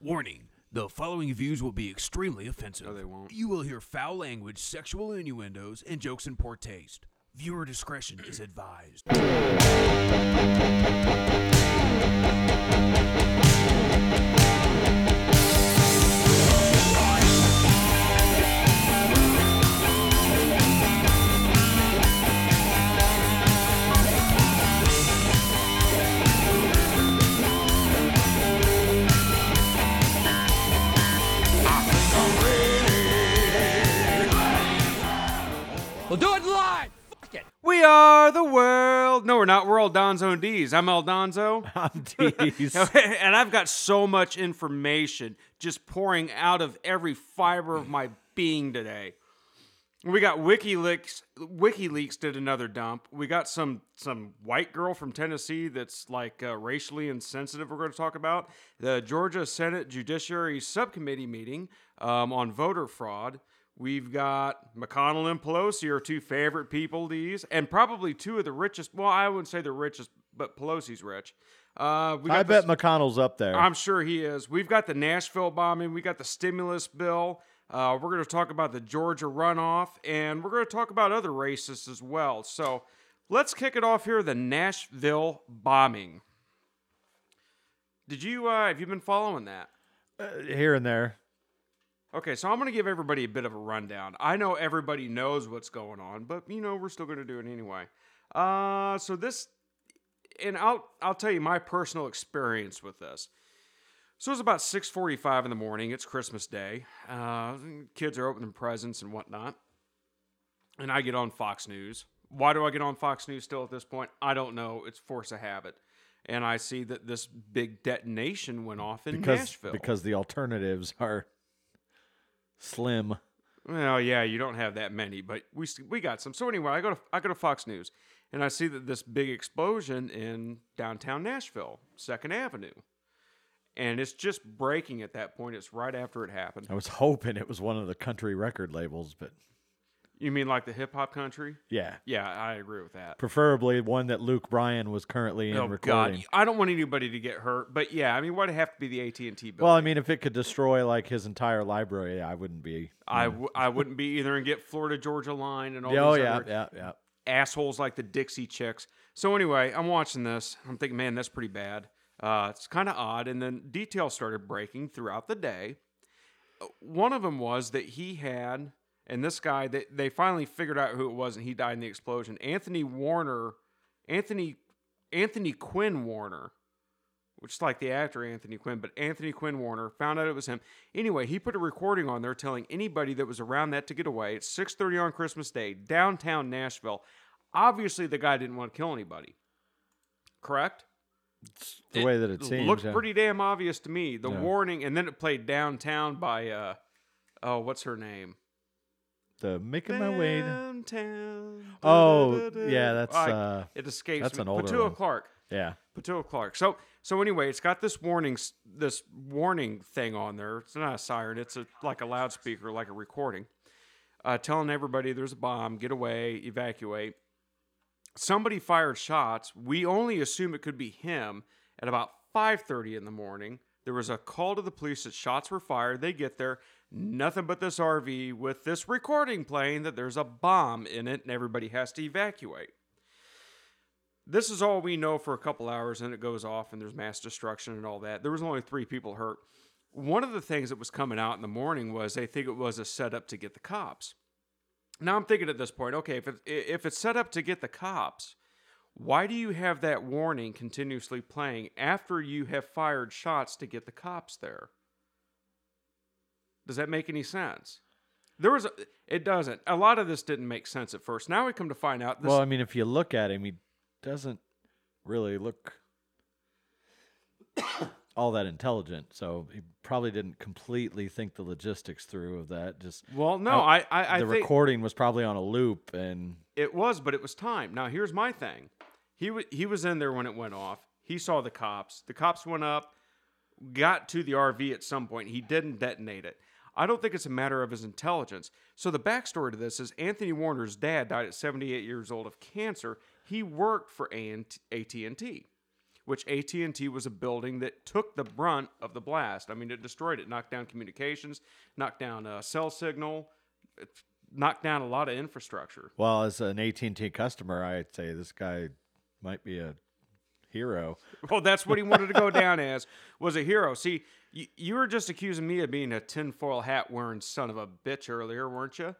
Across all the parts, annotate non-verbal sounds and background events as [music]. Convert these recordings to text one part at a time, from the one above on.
Warning the following views will be extremely offensive. No, they won't. You will hear foul language, sexual innuendos, and jokes in poor taste. Viewer discretion is advised. Are the world. No, we're not. We're all Donzo and D's. I'm El Donzo. [laughs] I'm D's. [laughs] and I've got so much information just pouring out of every fiber of my being today. We got WikiLeaks. WikiLeaks did another dump. We got some some white girl from Tennessee that's like uh, racially insensitive. We're going to talk about the Georgia Senate Judiciary Subcommittee meeting um, on voter fraud. We've got McConnell and Pelosi are two favorite people. These and probably two of the richest. Well, I wouldn't say the richest, but Pelosi's rich. Uh, we I bet the- McConnell's up there. I'm sure he is. We've got the Nashville bombing. We got the stimulus bill. Uh, we're going to talk about the Georgia runoff, and we're going to talk about other races as well. So let's kick it off here. The Nashville bombing. Did you uh, have you been following that? Uh, here and there. Okay, so I'm going to give everybody a bit of a rundown. I know everybody knows what's going on, but you know we're still going to do it anyway. Uh, so this, and I'll I'll tell you my personal experience with this. So it's about 6:45 in the morning. It's Christmas Day. Uh, kids are opening presents and whatnot, and I get on Fox News. Why do I get on Fox News still at this point? I don't know. It's force of habit, and I see that this big detonation went off in Because Nashville. because the alternatives are slim. Well, yeah, you don't have that many, but we we got some. So anyway, I go to I go to Fox News, and I see that this big explosion in downtown Nashville, Second Avenue, and it's just breaking at that point. It's right after it happened. I was hoping it was one of the country record labels, but You mean like the hip hop country? yeah. Yeah, I agree with that. Preferably one that Luke Bryan was currently in Oh recording. God, I don't want anybody to get hurt, but yeah, I mean, why'd it have to be the AT and T building? Well, I mean, if it could destroy like his entire library, I wouldn't be. I, w- I wouldn't be either and get Florida Georgia line and all oh these yeah, other yeah, yeah. assholes like the Dixie Chicks. So anyway, I'm watching this. I'm thinking, man, that's pretty bad. Uh, it's kind of odd. And then details started breaking throughout the day. Uh, One of them was that he had, and this guy, they, they finally figured out who it was, and he died in the explosion. Anthony Warner, Anthony Anthony Quinn Warner, which is like the actor Anthony Quinn, but Anthony Quinn Warner found out it was him. Anyway, he put a recording on there telling anybody that was around that to get away. It's 6:30 on Christmas Day, downtown Nashville. Obviously, the guy didn't want to kill anybody. Correct? It's The way that it seems. looked yeah. pretty damn obvious to me. The Yeah. warning, and then it played downtown by uh, oh, what's her name? The making my way. To, Downtown. Oh, yeah, that's, I- uh, it escapes that's me. an older Petula one. Clark. yeah. Petula Clark. So so anyway, it's got this warning this warning thing on there. It's not a siren. It's a like a loudspeaker, like a recording, uh, telling everybody there's a bomb. Get away. Evacuate. Somebody fired shots. We only assume it could be him. At about 5:30 in the morning, there was a call to the police that shots were fired. They get there, nothing but this RV with this recording playing that there's a bomb in it and everybody has to evacuate. This is all we know for a couple hours and it goes off and there's mass destruction and all that. There was only three people hurt. One of the things that was coming out in the morning was they think it was a setup to get the cops. Now i'm thinking at this point okay if, if it's set up to get the cops why do you have that warning continuously playing after you have fired shots to get the cops there does that make any sense there was a, it doesn't a lot of this didn't make sense at first now we come to find out this Well, I mean, if you look at him, he doesn't really look all that intelligent. So he probably didn't completely think the logistics through of that. Just well no i i, I the recording was probably on a loop, and It was, but it was time. Now here's my thing. He wa he was in there when it went off. He saw the cops. The cops went up, got to the RV at some point. He didn't detonate it. I don't think it's a matter of his intelligence. So the backstory to this is Anthony Warner's dad died at 78 years old of cancer. He worked for AT&T. which AT&T was a building that took the brunt of the blast. I mean, it destroyed it, knocked down communications, knocked down uh, cell signal, knocked down a lot of infrastructure. Well, as an AT&T customer, I'd say this guy might be a hero. [laughs] Well, that's what he wanted to go down as was a hero. See, you, you were just accusing me of being a tinfoil hat wearing son of a bitch earlier, weren't you?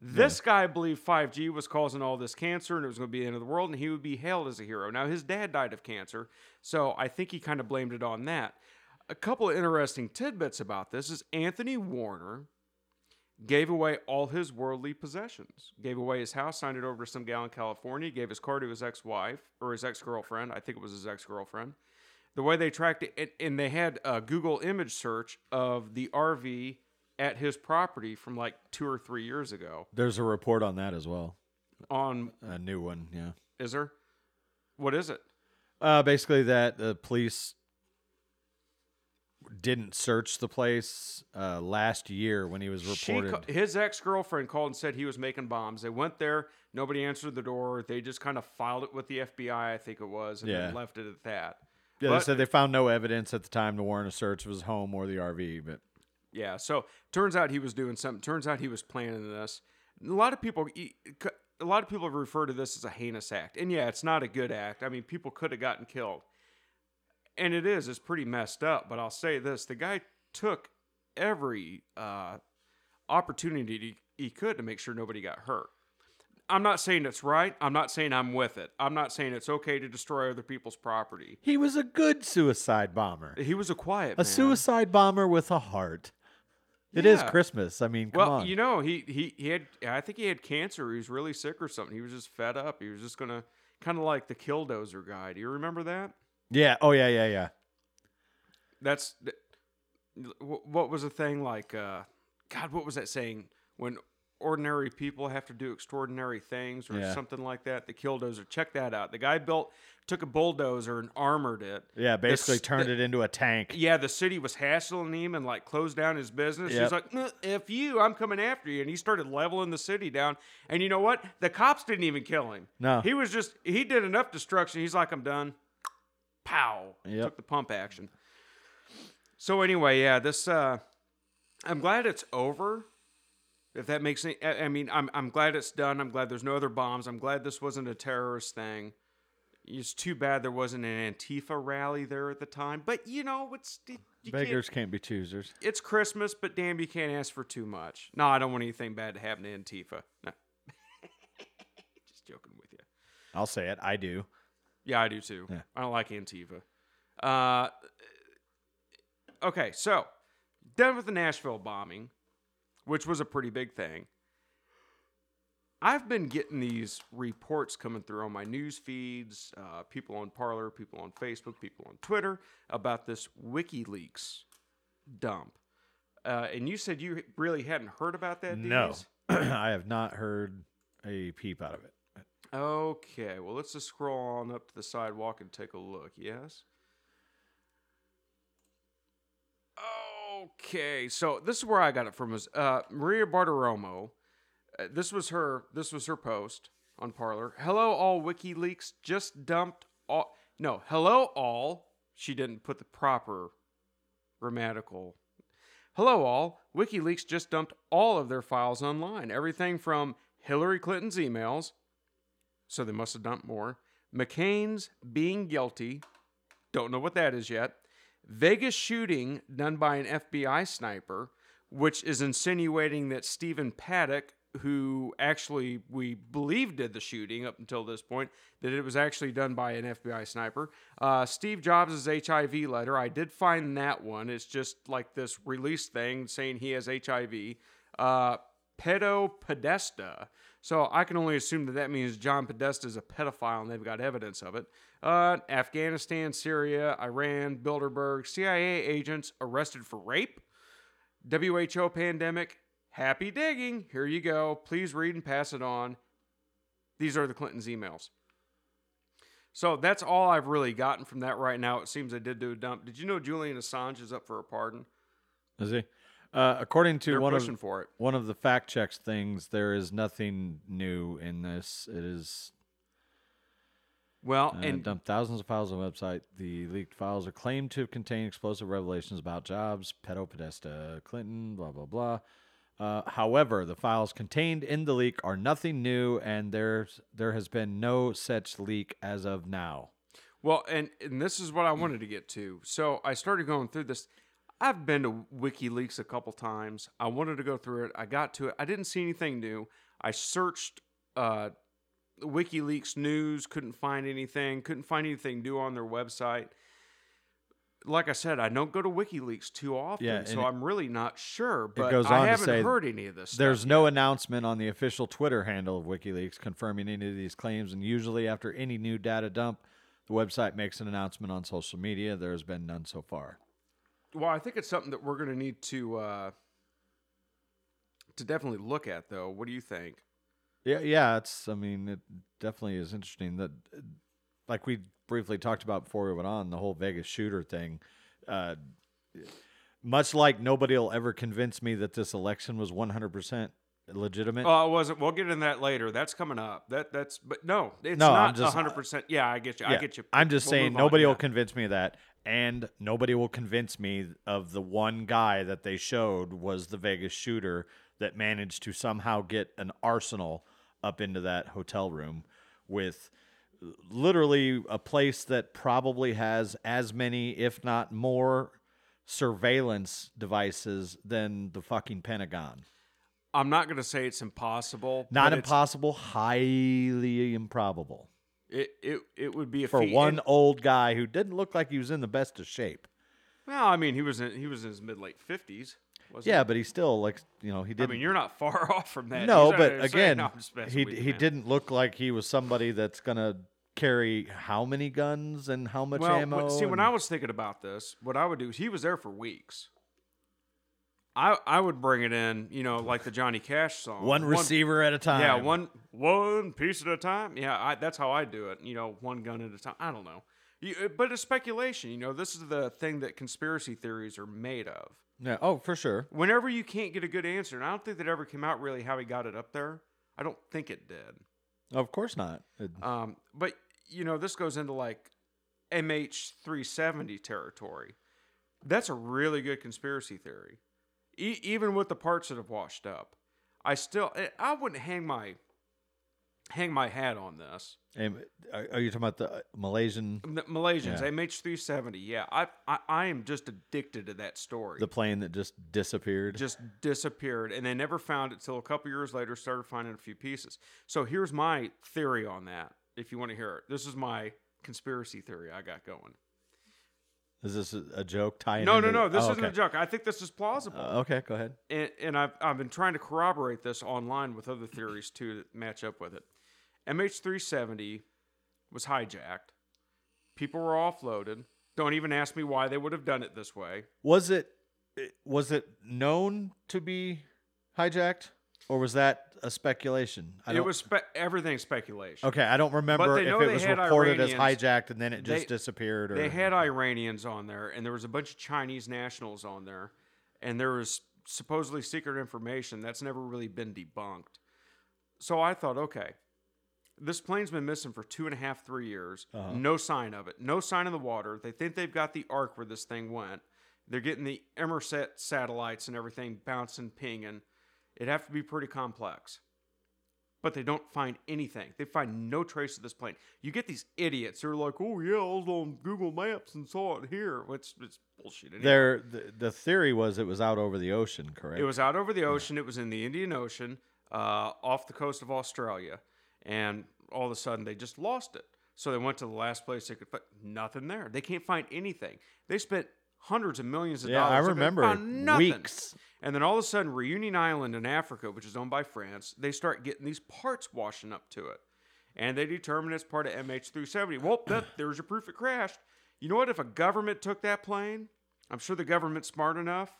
This guy believed 5G was causing all this cancer and it was going to be the end of the world and he would be hailed as a hero. Now, his dad died of cancer, so I think he kind of blamed it on that. A couple of interesting tidbits about this is Anthony Warner gave away all his worldly possessions. Gave away his house, signed it over to some gal in California, gave his car to his ex-wife or his ex-girlfriend. I think it was his ex-girlfriend. The way they tracked it, and, and they had a Google image search of the RV at his property from like two or three years ago. There's a report on that as well. On A new one, yeah. is there? What is it? Uh, basically, that the police didn't search the place uh, last year when he was reported. ca- his ex girlfriend called and said he was making bombs. They went there. Nobody answered the door. They just kind of filed it with the FBI, I think it was, and then left it at that. yeah, but- they said they found no evidence at the time to warrant a search of his home or the RV, but Yeah. So turns out he was doing something. Turns out he was planning this. A lot of people, a lot of people refer to this as a heinous act, and yeah, it's not a good act. I mean, people could have gotten killed, and it is. It's pretty messed up. But I'll say this: the guy took every uh, opportunity he, he could to make sure nobody got hurt. I'm not saying it's right. I'm not saying I'm with it. I'm not saying it's okay to destroy other people's property. he was a good suicide bomber. He was a quiet A man. suicide bomber with a heart. It is Yeah. Christmas. I mean, come Well, on. you know, he, he he had I think he had cancer. He was really sick or something. He was just fed up. He was just gonna kind of like the killdozer guy. Do you remember that? Yeah. Oh, yeah, yeah, yeah. That's what was the thing like? Uh, God, what was that saying? When ordinary people have to do extraordinary things or Yeah. something like that. The killdozer. Check that out. The guy built took a bulldozer and armored it. Yeah, basically s- turned the- it into a tank. Yeah, the city was hassling him and like closed down his business. He's like, "Uh, "If you, I'm coming after you," and he started leveling the city down. And you know what? The cops didn't even kill him. No. he was just he did enough destruction. He's like, "I'm done." Pow! Yep. Took the pump action. So anyway, yeah, this. uh I'm glad it's over. If that makes any, I mean, I'm I'm glad it's done. I'm glad there's no other bombs. I'm glad this wasn't a terrorist thing. It's too bad there wasn't an Antifa rally there at the time. But you know, it's you can't- Beggars can't be choosers. it's Christmas, but damn, you can't ask for too much. No, I don't want anything bad to happen to Antifa. No. [laughs] Just joking with you. I'll say it. I do. Yeah, I do too. Yeah. I don't like Antifa. Uh, okay, so done with the Nashville bombing, which was a pretty big thing. I've been getting these reports coming through on my news feeds, uh, people on Parler, people on Facebook, people on Twitter about this WikiLeaks dump. Uh, and you said you really hadn't heard about that? No, [clears throat] I have not heard a peep out of it. Okay, well, let's just scroll on up to the sidewalk and take a look. Yes? Okay, so this is where I got it from. Was uh, Maria Bartiromo? Uh, this was her. This was her post on Parler. Hello, all. WikiLeaks just dumped all. No, hello, all. She didn't put the proper grammatical. Hello, all. WikiLeaks just dumped all of their files online. Everything from Hillary Clinton's emails, so they must have dumped more. McCain's being guilty, don't know what that is yet. Vegas shooting done by an FBI sniper, which is insinuating that Stephen Paddock, who actually we believe did the shooting up until this point, that it was actually done by an FBI sniper. Uh, Steve Jobs' HIV letter, I did find that one. It's just like this release thing saying he has HIV. Uh, Pedo Podesta. So I can only assume that that means John Podesta is a pedophile and they've got evidence of it. Uh, Afghanistan, Syria, Iran, Bilderberg, CIA agents arrested for rape. WHO pandemic. Happy digging. Here you go. Please read and pass it on. These are the Clintons' emails. So that's all I've really gotten from that right now. It seems they did do a dump. Did you know Julian Assange is up for a pardon? Is he? Uh, according to They're one pushing of for it. one of the fact checks things, there is nothing new in this. It is Well, and and dumped thousands of files on the website. The leaked files are claimed to contain explosive revelations about Jobs, pedo Podesta, Clinton, blah blah blah. Uh, however, the files contained in the leak are nothing new, and there's there has been no such leak as of now. Well, and, and this is what I wanted to get to. So I started going through this. I've been to WikiLeaks a couple times. I wanted to go through it. I got to it. I didn't see anything new. I searched uh, WikiLeaks news, couldn't find anything, couldn't find anything new on their website. Like I said, I don't go to WikiLeaks too often, Yeah, so I'm really not sure. But I haven't heard any of this. There's no yet. announcement on the official Twitter handle of WikiLeaks confirming any of these claims, and usually after any new data dump, the website makes an announcement on social media. There has been none so far. Well, I think it's something that we're going to need to uh, to definitely look at, though. What do you think? Yeah, yeah, it's. I mean, it definitely is interesting that, like we briefly talked about before we went on, the whole Vegas shooter thing. Uh, much like nobody will ever convince me that this election was 100% legitimate. Oh, it wasn't. We'll get in that later. That's coming up. That that's. But no, it's No, not just- hundred percent. Yeah, I get you. I get you. I'm just We'll saying move on, nobody will yeah. convince me of that, and nobody will convince me of the one guy that they showed was the Vegas shooter that managed to somehow get an arsenal up into that hotel room with literally a place that probably has as many, if not more, surveillance devices than the fucking Pentagon. I'm not going to say it's impossible. Not impossible, highly improbable. It it it would be a For feat. one And- old guy who didn't look like he was in the best of shape. well, I mean, he was in he was in his mid late fifties. Yeah, but he still like you know he didn't. mean, you're not far [laughs] off from that. no, He's, but again, no, I'm just messing he he man. didn't look like he was somebody that's gonna carry how many guns and how much Well, ammo. see, when I was thinking about this, what I would do is he was there for weeks. I I would bring it in, you know, like the Johnny Cash song. one receiver at a time. Yeah, one one piece at a time. Yeah, I, that's how I do it. You know, one gun at a time. I don't know, you, uh, but it's speculation. You know, this is the thing that conspiracy theories are made of. Yeah. Oh, for sure. Whenever you can't get a good answer, and I don't think that ever came out really how he got it up there. I don't think it did. Of course not. It- Um, but you know, this goes into like MH370 territory. That's a really good conspiracy theory. E- even with the parts that have washed up, I still I- I wouldn't hang my hang my hat on this. am- are are you talking about the uh, Malaysian The Malaysians, Yeah. MH370. Yeah, I, I I am just addicted to that story. the plane that just disappeared? just disappeared and they never found it till a couple years later started finding a few pieces so here's my theory on that if you want to hear it this is my conspiracy theory i got going Is this a, joke? Tying no no no this oh, isn't a joke. I think this is plausible. Uh, okay, go ahead. and, and I've, I've been trying to corroborate this online with other theories too that match up with it. Mh370 was hijacked. People were offloaded. Don't even ask me why they would have done it this way. Was it was it known to be hijacked, or was that a speculation? I it don't- was spe- everything speculation Okay, I don't remember if it was reported as hijacked and then it just They- disappeared. Or They had Iranians on there, and there was a bunch of Chinese nationals on there, and there was supposedly secret information that's never really been debunked. So I thought, okay, this plane's been missing for two and a half, three years. Uh-huh. No sign of it. No sign of the water. They think they've got the arc where this thing went. They're getting the Inmarsat satellites and everything bouncing, pinging. It'd have to be pretty complex but they don't find anything. They find no trace of this plane. You get these idiots who are like, "Oh yeah, I was on Google Maps and saw it here." It's it's bullshit. Anyway. there. The, the theory was it was out over the ocean, correct? It was out over the ocean. It was in the Indian Ocean, uh, off the coast of Australia, and all of a sudden they just lost it. So they went to the last place they could find nothing there. They can't find anything. They spent hundreds of millions of Yeah, I dollars. they remember weeks. And then all of a sudden, Reunion Island in Africa, which is owned by France, they start getting these parts washing up to it. And they determine it's part of MH370. Well, that, there's your proof it crashed. You know what? If a government took that plane, I'm sure the government's smart enough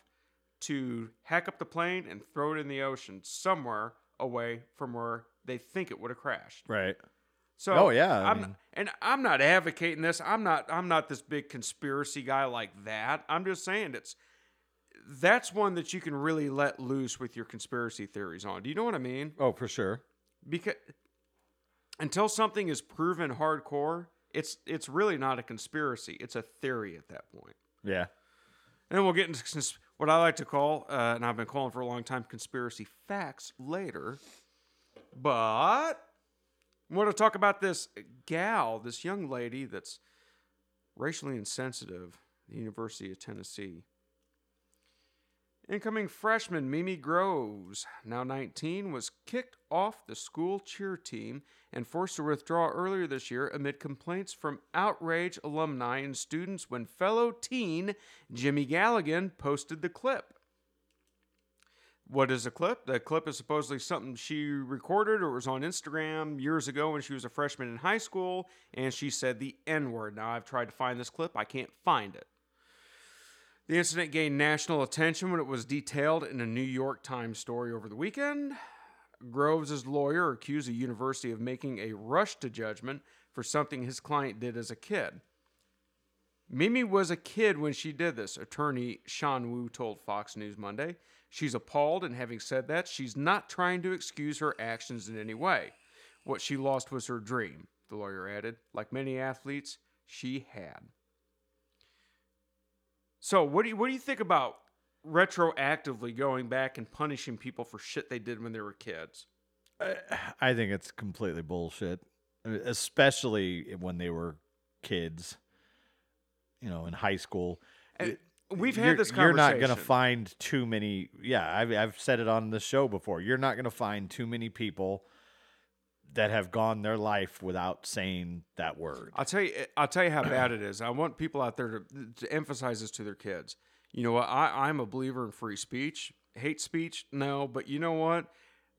to hack up the plane and throw it in the ocean somewhere away from where they think it would have crashed. right. So Oh, yeah, I I'm, mean- and I'm not advocating this. I'm not I'm not this big conspiracy guy like that. I'm just saying it's that's one that you can really let loose with your conspiracy theories on. Do you know what I mean? Oh, for sure. Because until something is proven hardcore, it's it's really not a conspiracy. It's a theory at that point. Yeah. And then we'll get into cons- what I like to call, uh, and I've been calling for a long time, conspiracy facts later. But I want to talk about this gal, this young lady that's racially insensitive, the University of Tennessee. Incoming freshman Mimi Groves, now 19, was kicked off the school cheer team and forced to withdraw earlier this year amid complaints from outraged alumni and students when fellow teen Jimmy Galligan posted the clip. What is a clip? The clip is supposedly something she recorded or was on Instagram years ago when she was a freshman in high school, and she said the N word. Now, I've tried to find this clip, I can't find it. The incident gained national attention when it was detailed in a New York Times story over the weekend. Groves' lawyer accused the university of making a rush to judgment for something his client did as a kid. Mimi was a kid when she did this, attorney Sean Wu told Fox News Monday. She's appalled, and having said that, she's not trying to excuse her actions in any way. What she lost was her dream, the lawyer added. Like many athletes, she had. So, what do you what do you think about retroactively going back and punishing people for shit they did when they were kids? I think it's completely bullshit, especially when they were kids. You know, in high school. And we've You're- had this conversation. You're not going to find too many. Yeah, I've, I've said it on the show before. You're not going to find too many people that have gone their life without saying that word. I'll tell you. I'll tell you how bad it is. I want people out there to, to emphasize this to their kids. You know what? I, I'm a believer in free speech. Hate speech, no. But you know what?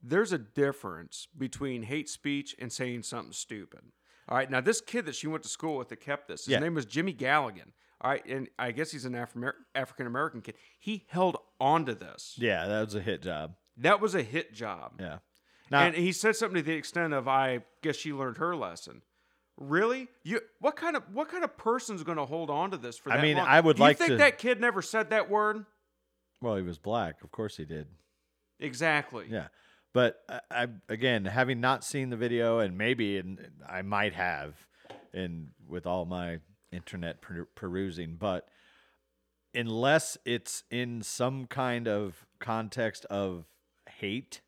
There's a difference between hate speech and saying something stupid. All right. Now, this kid that she went to school with that kept this, his Yeah. name was Jimmy Galligan. All right, and I guess he's an Afri- African American kid. He held on to this. Yeah, that was a hit job. That was a hit job. Yeah. Now, and he said something to the extent of, "I guess she learned her lesson." Really? You? What kind of what kind of person's going to hold on to this for I that mean, long? I would Do you like think to- that kid never said that word? well, he was black. Of course he did. Exactly. Yeah. But I, I again, having not seen the video, and maybe and I might have, and with all my internet per- perusing, but unless it's in some kind of context of hate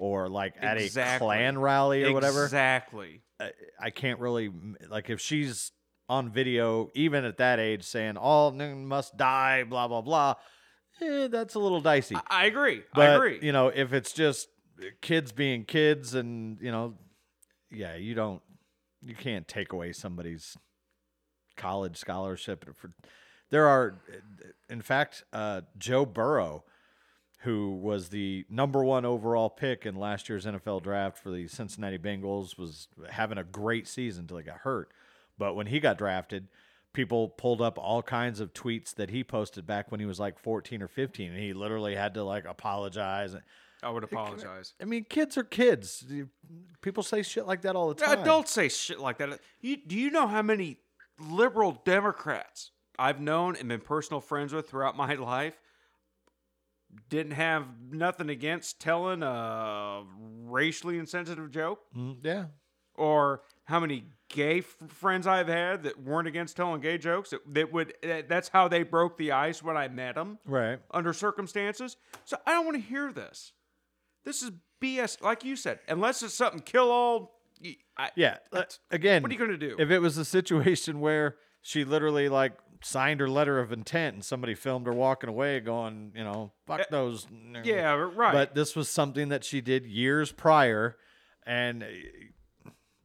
or like at a Klan rally or whatever, Exactly. I, I can't really like if she's on video, even at that age, saying all men must die, blah blah blah. Eh, that's a little dicey. I, I agree. But I agree. you know, if it's just kids being kids, and you know, yeah, you don't, you can't take away somebody's college scholarship. For there are, in fact, uh, Joe Burrow, who was the number one overall pick in last year's NFL draft for the Cincinnati Bengals, was having a great season until he got hurt. But when he got drafted, people pulled up all kinds of tweets that he posted back when he was like 14 or 15, and he literally had to like apologize. I would apologize. I mean, kids are kids. People say shit like that all the time. don't say shit like that. You, do you know how many liberal Democrats I've known and been personal friends with throughout my [laughs] life? Didn't have nothing against telling a racially insensitive joke, Mm, yeah. or how many gay f- friends I've had that weren't against telling gay jokes. That, that would that- that's how they broke the ice when I met them Right. under circumstances. So I don't want to hear this. This is BS, like you said. Unless it's something kill all. I, Yeah. uh, Again, What are you gonna do? If it was a situation [laughs] where she literally like signed her letter of intent and somebody filmed her walking away going, you know, fuck those. Eh, Yeah, right. But this was something that she did years prior and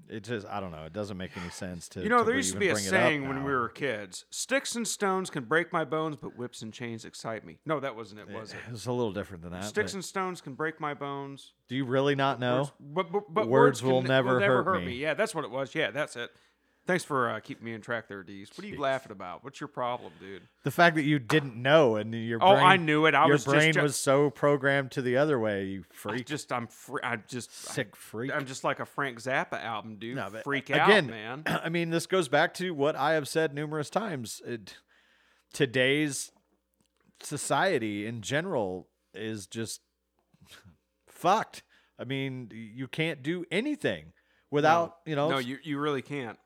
it just I don't know, it doesn't make any sense to You know, to there used to be a bring it up saying when we were kids: "Sticks and stones can break my bones, but whips and chains excite me." No, that wasn't it, was it? It was a little different than that. Sticks and stones can break my bones. do you really not know? Words, but, but, but Words can will ne- never hurt me. Yeah, that's what it was. Yeah, that's it. Thanks for uh, keeping me in track there, Dees. What are you laughing about? What's your problem, dude? The fact that you didn't know and your Oh, brain, I knew it. I your was just brain ju- was so programmed to the other way. You I freak, just, I'm, fr- I just, sick freak. I'm just like a Frank Zappa album, dude. No, but Freak again, out, man. [clears throat] I mean, this goes back to what I have said numerous times. It, today's society in general is just [laughs] fucked. I mean, you can't do anything without, you know, no, you, you really can't.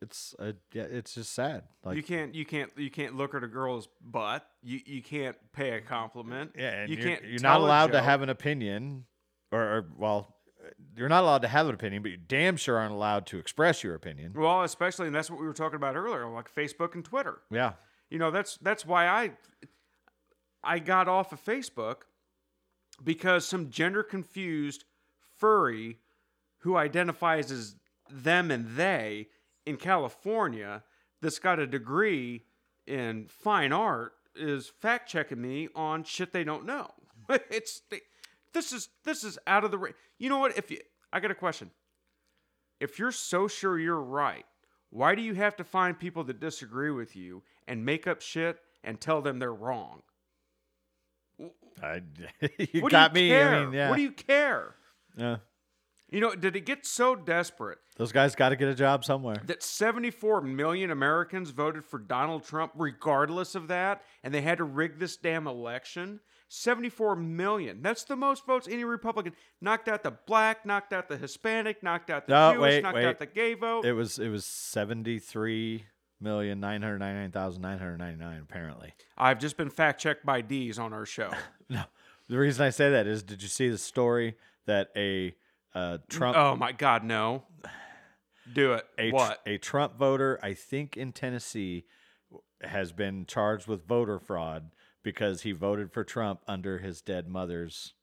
It's uh, yeah, it's just sad. Like you can't you can't you can't look at a girl's butt. You you can't pay a compliment. yeah, and you you're, can't. you're not allowed to have an opinion, or, or well, you're not allowed to have an opinion, but you damn sure aren't allowed to express your opinion. Well, especially, and that's what we were talking about earlier, like Facebook and Twitter. Yeah, You know, that's that's why I I got off of Facebook because some gender confused furry who identifies as them and they in California that's got a degree in fine art is fact checking me on shit they don't know. [laughs] it's this is this is out of the ra- You know what? If you I got a question. If you're so sure you're right, why do you have to find people that disagree with you and make up shit and tell them they're wrong? I, [laughs] you What got do you me. Care? I mean, yeah, What do you care? yeah. You know, did it get so desperate Those guys got to get a job somewhere. that 74 million Americans voted for Donald Trump regardless of that and they had to rig this damn election? 74 million. That's the most votes any Republican knocked out the black, knocked out the Hispanic, knocked out the No, Jewish, wait, knocked wait. out the gay vote. It was it was seventy three million nine hundred ninety nine thousand nine hundred ninety nine. Apparently, I've just been fact checked by D's on our show. [laughs] no. The reason I say that is, did you see the story that a uh, Trump Oh my God, no. Do it. a what? a Trump voter, I think in Tennessee, has been charged with voter fraud because he voted for Trump under his dead mother's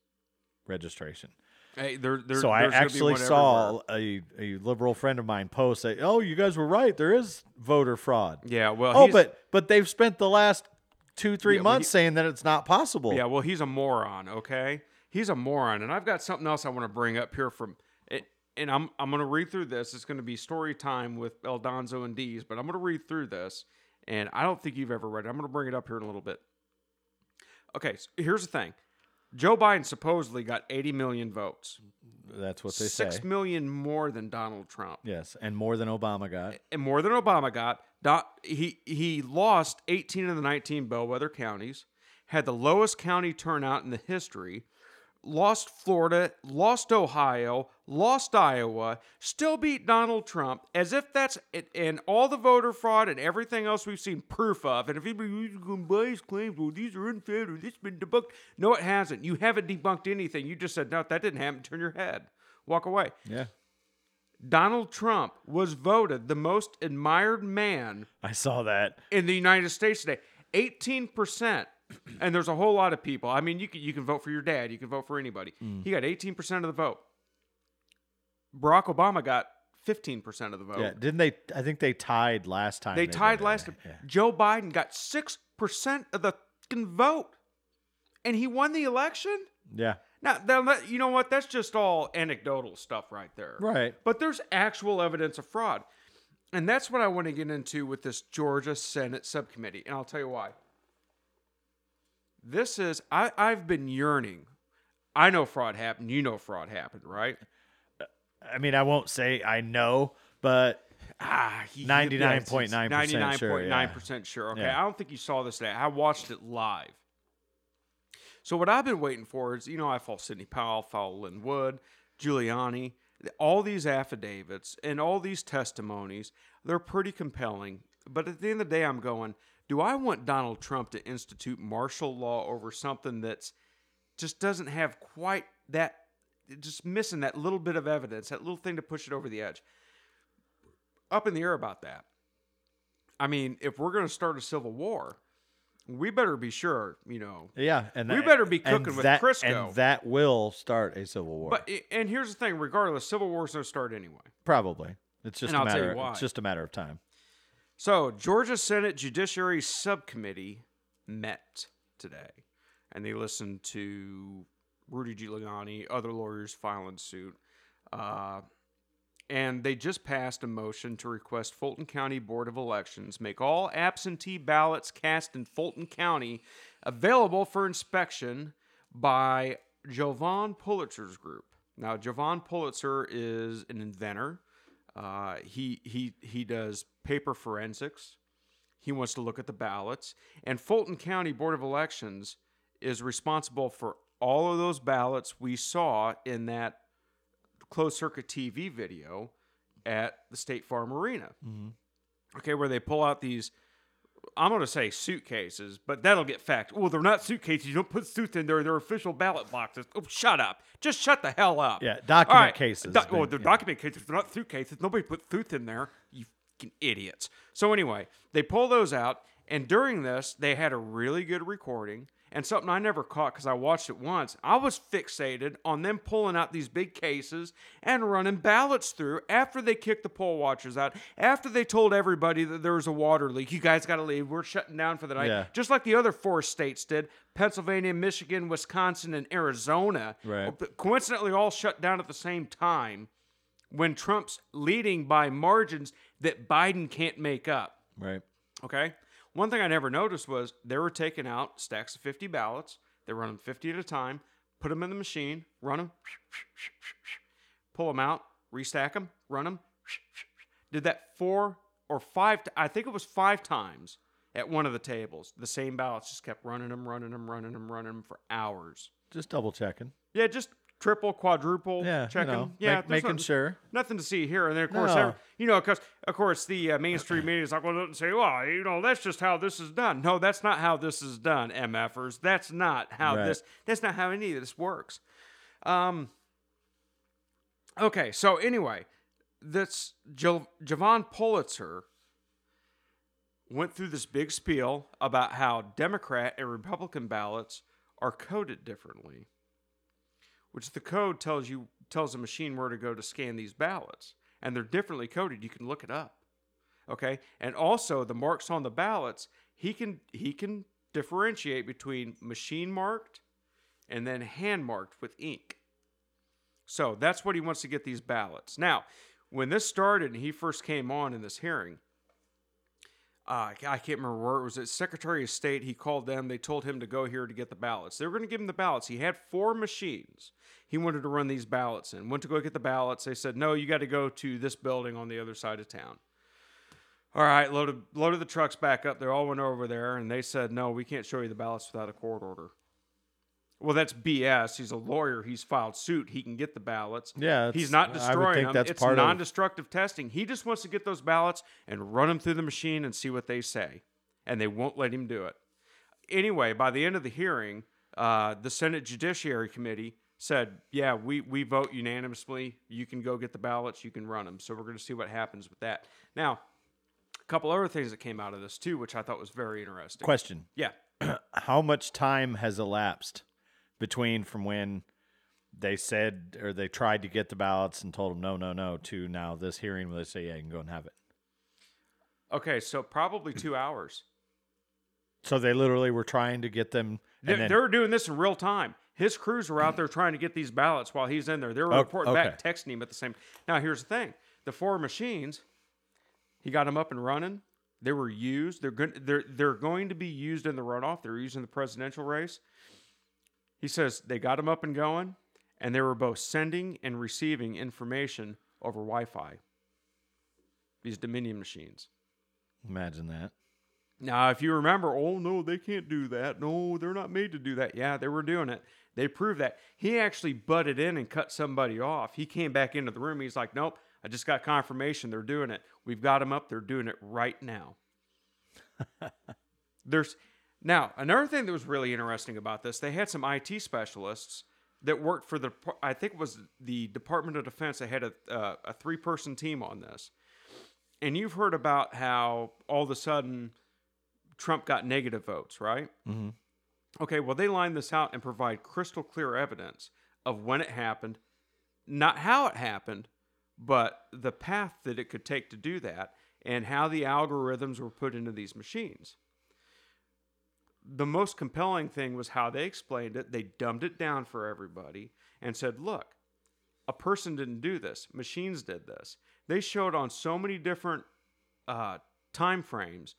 registration. Hey, there, there, so I there's gonna be actually saw a, a liberal friend of mine post that, "Oh, you guys were right. There is voter fraud." Yeah, well, oh, but but they've spent the last two three Yeah, well, months he- saying that it's not possible. yeah, well, he's a moron. Okay, he's a moron, and I've got something else I want to bring up here from it. And I'm I'm going to read through this. It's going to be story time with Eldonzo and Dees, but I'm going to read through this, and I don't think you've ever read it. I'm going to bring it up here in a little bit. Okay, so here's the thing. Joe Biden supposedly got 80 million votes, That's what they six say. million more than Donald Trump. Yes, and more than Obama got. and more than Obama got. Do- He he lost 18 of the 19 bellwether counties, had the lowest county turnout in the history, lost Florida, lost Ohio, lost Iowa, still beat Donald Trump as if that's it, and all the voter fraud and everything else we've seen proof of. And if anybody's going to buy his claims, well, these are unfair, or this has been debunked. No, it hasn't. You haven't debunked anything. You just said, no, that didn't happen. Turn your head. Walk away. Yeah, Donald Trump was voted the most admired man I saw that. in the United States today. 18%. And there's a whole lot of people. I mean, you can you can vote for your dad, you can vote for anybody. Mm. He got 18% of the vote. Barack Obama got 15% of the vote. Yeah, didn't they? I think they tied last time. they did tied last Yeah. Joe Biden got 6% of the vote. And he won the election? Yeah, Now, now that- you know what? That's just all anecdotal stuff right there. right. But there's actual evidence of fraud. And that's what I want to get into with this Georgia Senate subcommittee. And I'll tell you why. This is, I, I've been yearning. I know fraud happened. You know fraud happened, right? I mean, I won't say I know, but Ah, he- 99.9% sure, 99.9% sure. Okay. Yeah. I don't think you saw this today. I watched it live. So what I've been waiting for is, you know, I follow Sidney Powell, follow Lin Wood, Giuliani, all these affidavits and all these testimonies, they're pretty compelling. But at the end of the day, I'm going, do I want Donald Trump to institute martial law over something that's just doesn't have quite that, just missing that little bit of evidence, that little thing to push it over the edge? Up in the air about that. I mean, if we're going to start a civil war, we better be sure, you know, yeah, and We that- better be cooking with that, Crisco. and that will start a civil war. But and here's the thing: regardless, civil war's gonna start anyway. probably it's just And a I'll matter. It's just a matter of time. So Georgia Senate Judiciary Subcommittee met today, and they listened to Rudy Giuliani, other lawyers filing suit, uh, and they just passed a motion to request Fulton County Board of Elections make all absentee ballots cast in Fulton County available for inspection by Jovan Pulitzer's group. Now, Jovan Pulitzer is an inventor. Uh, he he he does paper forensics. He wants to look at the ballots, and Fulton County Board of Elections is responsible for all of those ballots we saw in that closed circuit TV video at the State Farm Arena. Okay, where they pull out these. I'm going to say suitcases, but that'll get fact. Well, they're not suitcases. You don't put suits in there. They're official ballot boxes. Oh, shut up. Just shut the hell up. Yeah, document cases, Doc- but- well, they're yeah. document cases. They're not suitcases. Nobody put suits in there. You fucking idiots. So anyway, they pull those out, and during this, they had a really good recording. And something I never caught because I watched it once. I was fixated on them pulling out these big cases and running ballots through after they kicked the poll watchers out, after they told everybody that there was a water leak. You guys got to leave. We're shutting down for the night. Yeah. Just like the other four states did Pennsylvania, Michigan, Wisconsin, and Arizona. Right. Coincidentally, all shut down at the same time when Trump's leading by margins that Biden can't make up. Right. Okay. One thing I never noticed was they were taking out stacks of 50 ballots. They run them 50 at a time, put them in the machine, run them, pull them out, restack them, run them. Did that four or five, I think it was five times at one of the tables. The same ballots just kept running them, running them, running them, running them for hours. Just double checking. Yeah, just triple, quadruple Yeah, you checking. know, yeah, make- making nothing- sure. Nothing to see here, and then of course, No. every- you know, because of course the uh, mainstream media is like, well, don't say, well, you know, that's just how this is done. No, that's not how this is done, mfers. That's not how Right. this. That's not how any of this works. Um. Okay, so anyway, this jo- Jovan Pulitzer went through this big spiel about how Democrat and Republican ballots are coded differently which the code tells you tells the machine where to go to scan these ballots and they're differently coded. You can look it up okay? And also the marks on the ballots he can he can differentiate between machine marked and then hand marked with ink. So that's what he wants to get these ballots. Now when this started and he first came on in this hearing uh, I can't remember where it was. At Secretary of State, he called them. They told him to go here to get the ballots. They were going to give him the ballots. He had four machines. He wanted to run these ballots in. Went to go get the ballots. They said, no, you got to go to this building on the other side of town. All right, loaded loaded the trucks back up. They all went over there, and they said, no, we can't show you the ballots without a court order. Well, that's BS. He's a lawyer. He's filed suit. He can get the ballots. Yeah, he's not destroying them. that's it's non-destructive testing. He just wants to get those ballots and run them through the machine and see what they say, and they won't let him do it. Anyway, by the end of the hearing, uh, the Senate Judiciary Committee said, "Yeah, we we vote unanimously. You can go get the ballots. You can run them." So we're going to see what happens with that. Now, a couple other things that came out of this too, which I thought was very interesting. Question. Yeah. [clears throat] How much time has elapsed between from when they said or they tried to get the ballots and told them no, no, no, to now this hearing where they say, yeah, you can go and have it? Okay, so probably two hours. So they literally were trying to get them. They, then, they were doing this in real time. His crews were out there trying to get these ballots while he's in there. They were Oh, reporting back, texting him at the same. Now here's the thing: the four machines, he got them up and running. They were used. They're going. They're they're going to be used in the runoff. They're used in the presidential race. He says they got him up and going, and they were both sending and receiving information over Wi-Fi. These Dominion machines. imagine that. Now, if you remember, oh no, they can't do that. No, they're not made to do that. Yeah, they were doing it. They proved that. He actually butted in and cut somebody off. He came back into the room. He's like, nope, I just got confirmation they're doing it. We've got them up. They're doing it right now. [laughs] There's now another thing that was really interesting about this. They had some IT specialists that worked for the. I think it was the Department of Defense. They had a uh, a three person team on this, and you've heard about how all of a sudden Trump got negative votes, right? Mm-hmm. Okay, well, they line this out and provide crystal clear evidence of when it happened, not how it happened, but the path that it could take to do that and how the algorithms were put into these machines. The most compelling thing was how they explained it. They dumbed it down for everybody and said, look, a person didn't do this, machines did this. They showed on so many different uh, time frames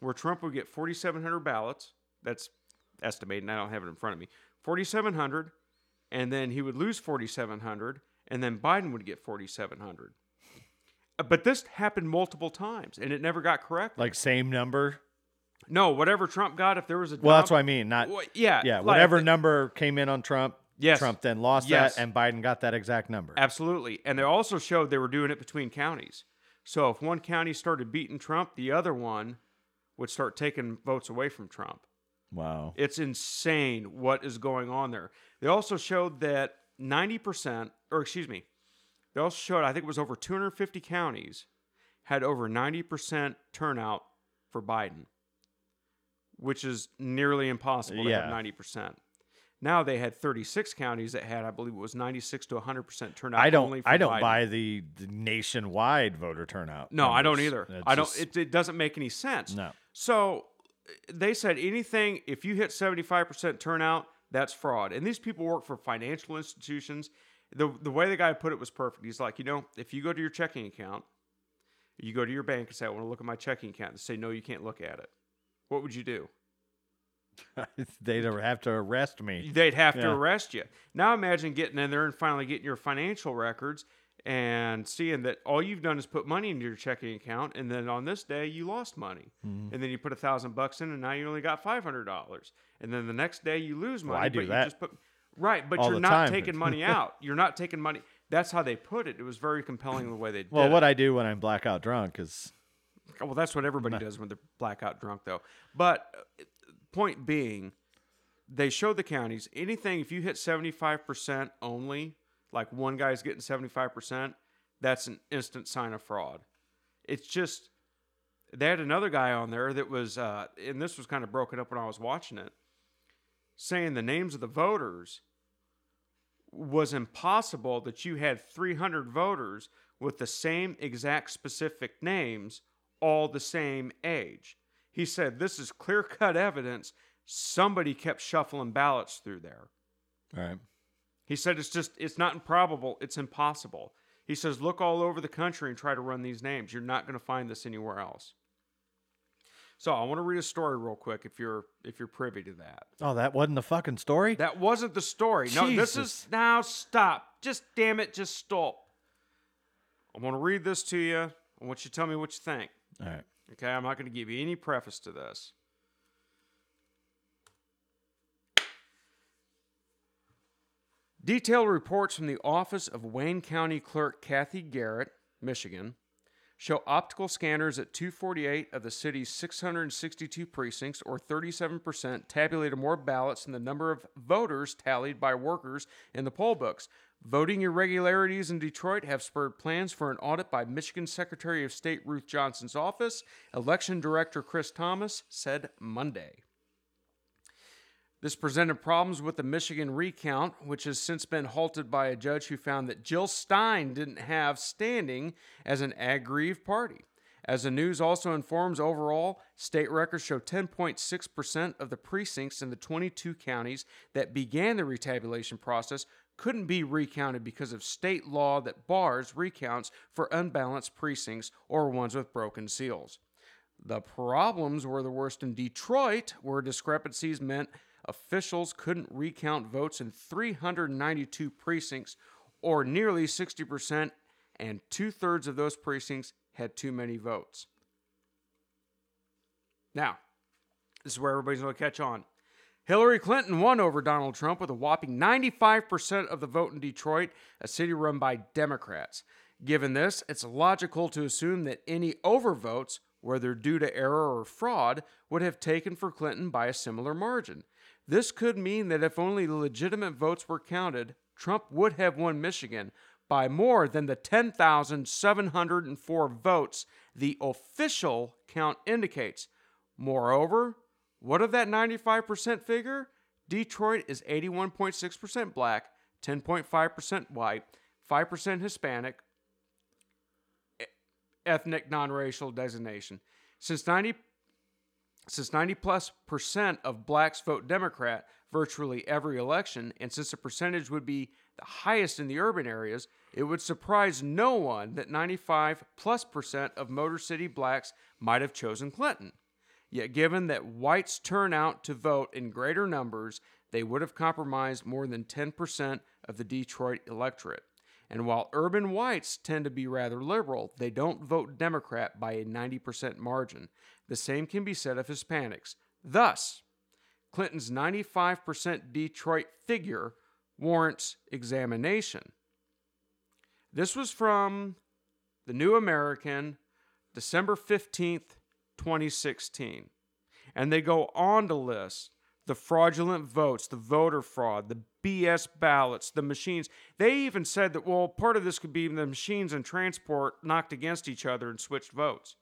where Trump would get 4,700 ballots. That's estimated, and I don't have it in front of me. 4,700, and then he would lose 4,700, and then Biden would get 4,700. Uh, But this happened multiple times, and it never got corrected. Like same number. No, whatever Trump got, if there was a Well, that's what I mean. Not Well, yeah, yeah. like Whatever the- number came in on Trump. Yes. Trump then lost Yes. that, and Biden got that exact number. Absolutely. And they also showed they were doing it between counties. So if one county started beating Trump, the other one would start taking votes away from Trump. Wow. It's insane what is going on there. They also showed that 90%, or excuse me, they also showed, I think it was over 250 counties had over 90% turnout for Biden, which is nearly impossible to Yeah. have 90%. Now they had 36 counties that had, I believe it was 96 to 100% turnout. I don't. for I don't Biden. buy the, the nationwide voter turnout. No, I don't either. It's I don't. just- It, it doesn't make any sense. No. So eh, they said anything if you hit seventy five percent turnout, that's fraud. And these people work for financial institutions. The the way the guy put it was perfect. He's like, you know, if you go to your checking account, you go to your bank and say, I want to look at my checking account. They say, no, you can't look at it. What would you do? [laughs] They'd have to arrest me. They'd have to arrest you. Now imagine getting in there and finally getting your financial records and seeing that all you've done is put money into your checking account, and then on this day you lost money, Mm-hmm. and then you put a thousand bucks in, and now you only got five hundred dollars, and then the next day you lose money. Well, I do but that You just put, right, but all you're not time. taking money [laughs] out. You're not taking money. That's how they put it. It was very compelling the way they did Well, it. what I do when I'm blackout drunk is Well, that's what everybody does when they're blackout drunk, though. But uh, point being, they show the counties anything if you hit seventy five percent only, like one guy's getting seventy five percent, that's an instant sign of fraud. It's just they had another guy on there that was, uh, and this was kind of broken up when I was watching it, saying the names of the voters was impossible that you had 300 voters with the same exact specific names, all the same age. He said this is clear cut evidence somebody kept shuffling ballots through there. all right. He said it's just, it's not improbable, it's impossible. He says, look all over the country and try to run these names. You're not going to find this anywhere else. So I want to read a story real quick if you're if you're privy to that. Oh, that wasn't the fucking story. That wasn't the story. No, this is now stop. Just damn it, just stop. I want to read this to you. I want you to tell me what you think. All right. Okay, I'm not going to give you any preface to this. Detailed reports from the office of Wayne County Clerk Cathy Garrett, Michigan, show optical scanners at 248 of the city's 662 precincts, or 37%, tabulated more ballots than the number of voters tallied by workers in the poll books. Voting irregularities in Detroit have spurred plans for an audit by Michigan Secretary of State Ruth Johnson's office, Election Director Chris Thomas said Monday. This presented problems with the Michigan recount, which has since been halted by a judge who found that Jill Stein didn't have standing as an aggrieved party. As the news also informs, overall, state records show 10.6% of the precincts in the 22 counties that began the retabulation process couldn't be recounted because of state law that bars recounts for unbalanced precincts or ones with broken seals. The problems were the worst in Detroit, where discrepancies meant officials couldn't recount votes in 392 precincts, or nearly 60%, and two thirds of those precincts had too many votes. Now, this is where everybody's going to catch on. Hillary Clinton won over Donald Trump with a whopping 95% of the vote in Detroit, a city run by Democrats. Given this, it's logical to assume that any overvotes, whether due to error or fraud, would have taken for Clinton by a similar margin. This could mean that if only legitimate votes were counted, Trump would have won Michigan by more than the 10,704 votes the official count indicates. Moreover, what of that 95% figure? Detroit is 81.6% black, 10.5% white, 5% Hispanic, ethnic non-racial designation. Since 90 since 90 plus percent of blacks vote Democrat virtually every election, and since the percentage would be the highest in the urban areas, it would surprise no one that 95 plus percent of Motor City blacks might have chosen Clinton. Yet, given that whites turn out to vote in greater numbers, they would have compromised more than 10% of the Detroit electorate. And while urban whites tend to be rather liberal, they don't vote Democrat by a 90% margin. The same can be said of Hispanics. Thus, Clinton's 95% Detroit figure warrants examination. This was from The New American, December 15th, 2016. And they go on to list the fraudulent votes, the voter fraud, the BS ballots, the machines. They even said that, well, part of this could be the machines and transport knocked against each other and switched votes.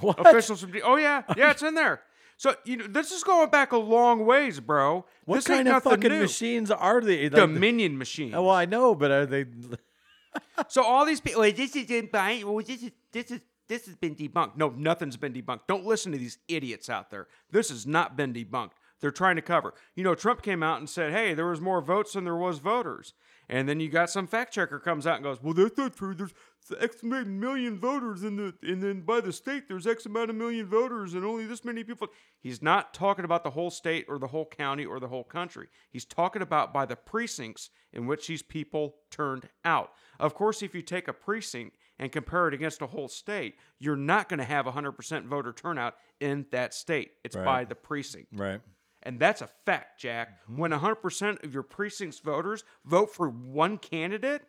What? Officials from, oh, yeah, yeah, it's in there. [laughs] So, you know, this is going back a long ways, bro. What this kind of fucking new. machines are they? Like, Dominion machines. Oh, well, I know, but are they? [laughs] So all these people, this isn't by, well, this is this is this has been debunked. No, nothing's been debunked. Don't listen to these idiots out there. This has not been debunked. They're trying to cover. You know, Trump came out and said, "Hey, there was more votes than there was voters." And then you got some fact checker comes out and goes, "Well, that's not true. There's X million voters in the, and then by the state, there's X amount of million voters, and only this many people." He's not talking about the whole state or the whole county or the whole country. He's talking about by the precincts in which these people turned out. Of course, if you take a precinct and compare it against a whole state, you're not going to have 100% voter turnout in that state. It's Right. by the precinct. right. And that's a fact, Jack. Mm-hmm. When 100% of your precinct's voters vote for one candidate,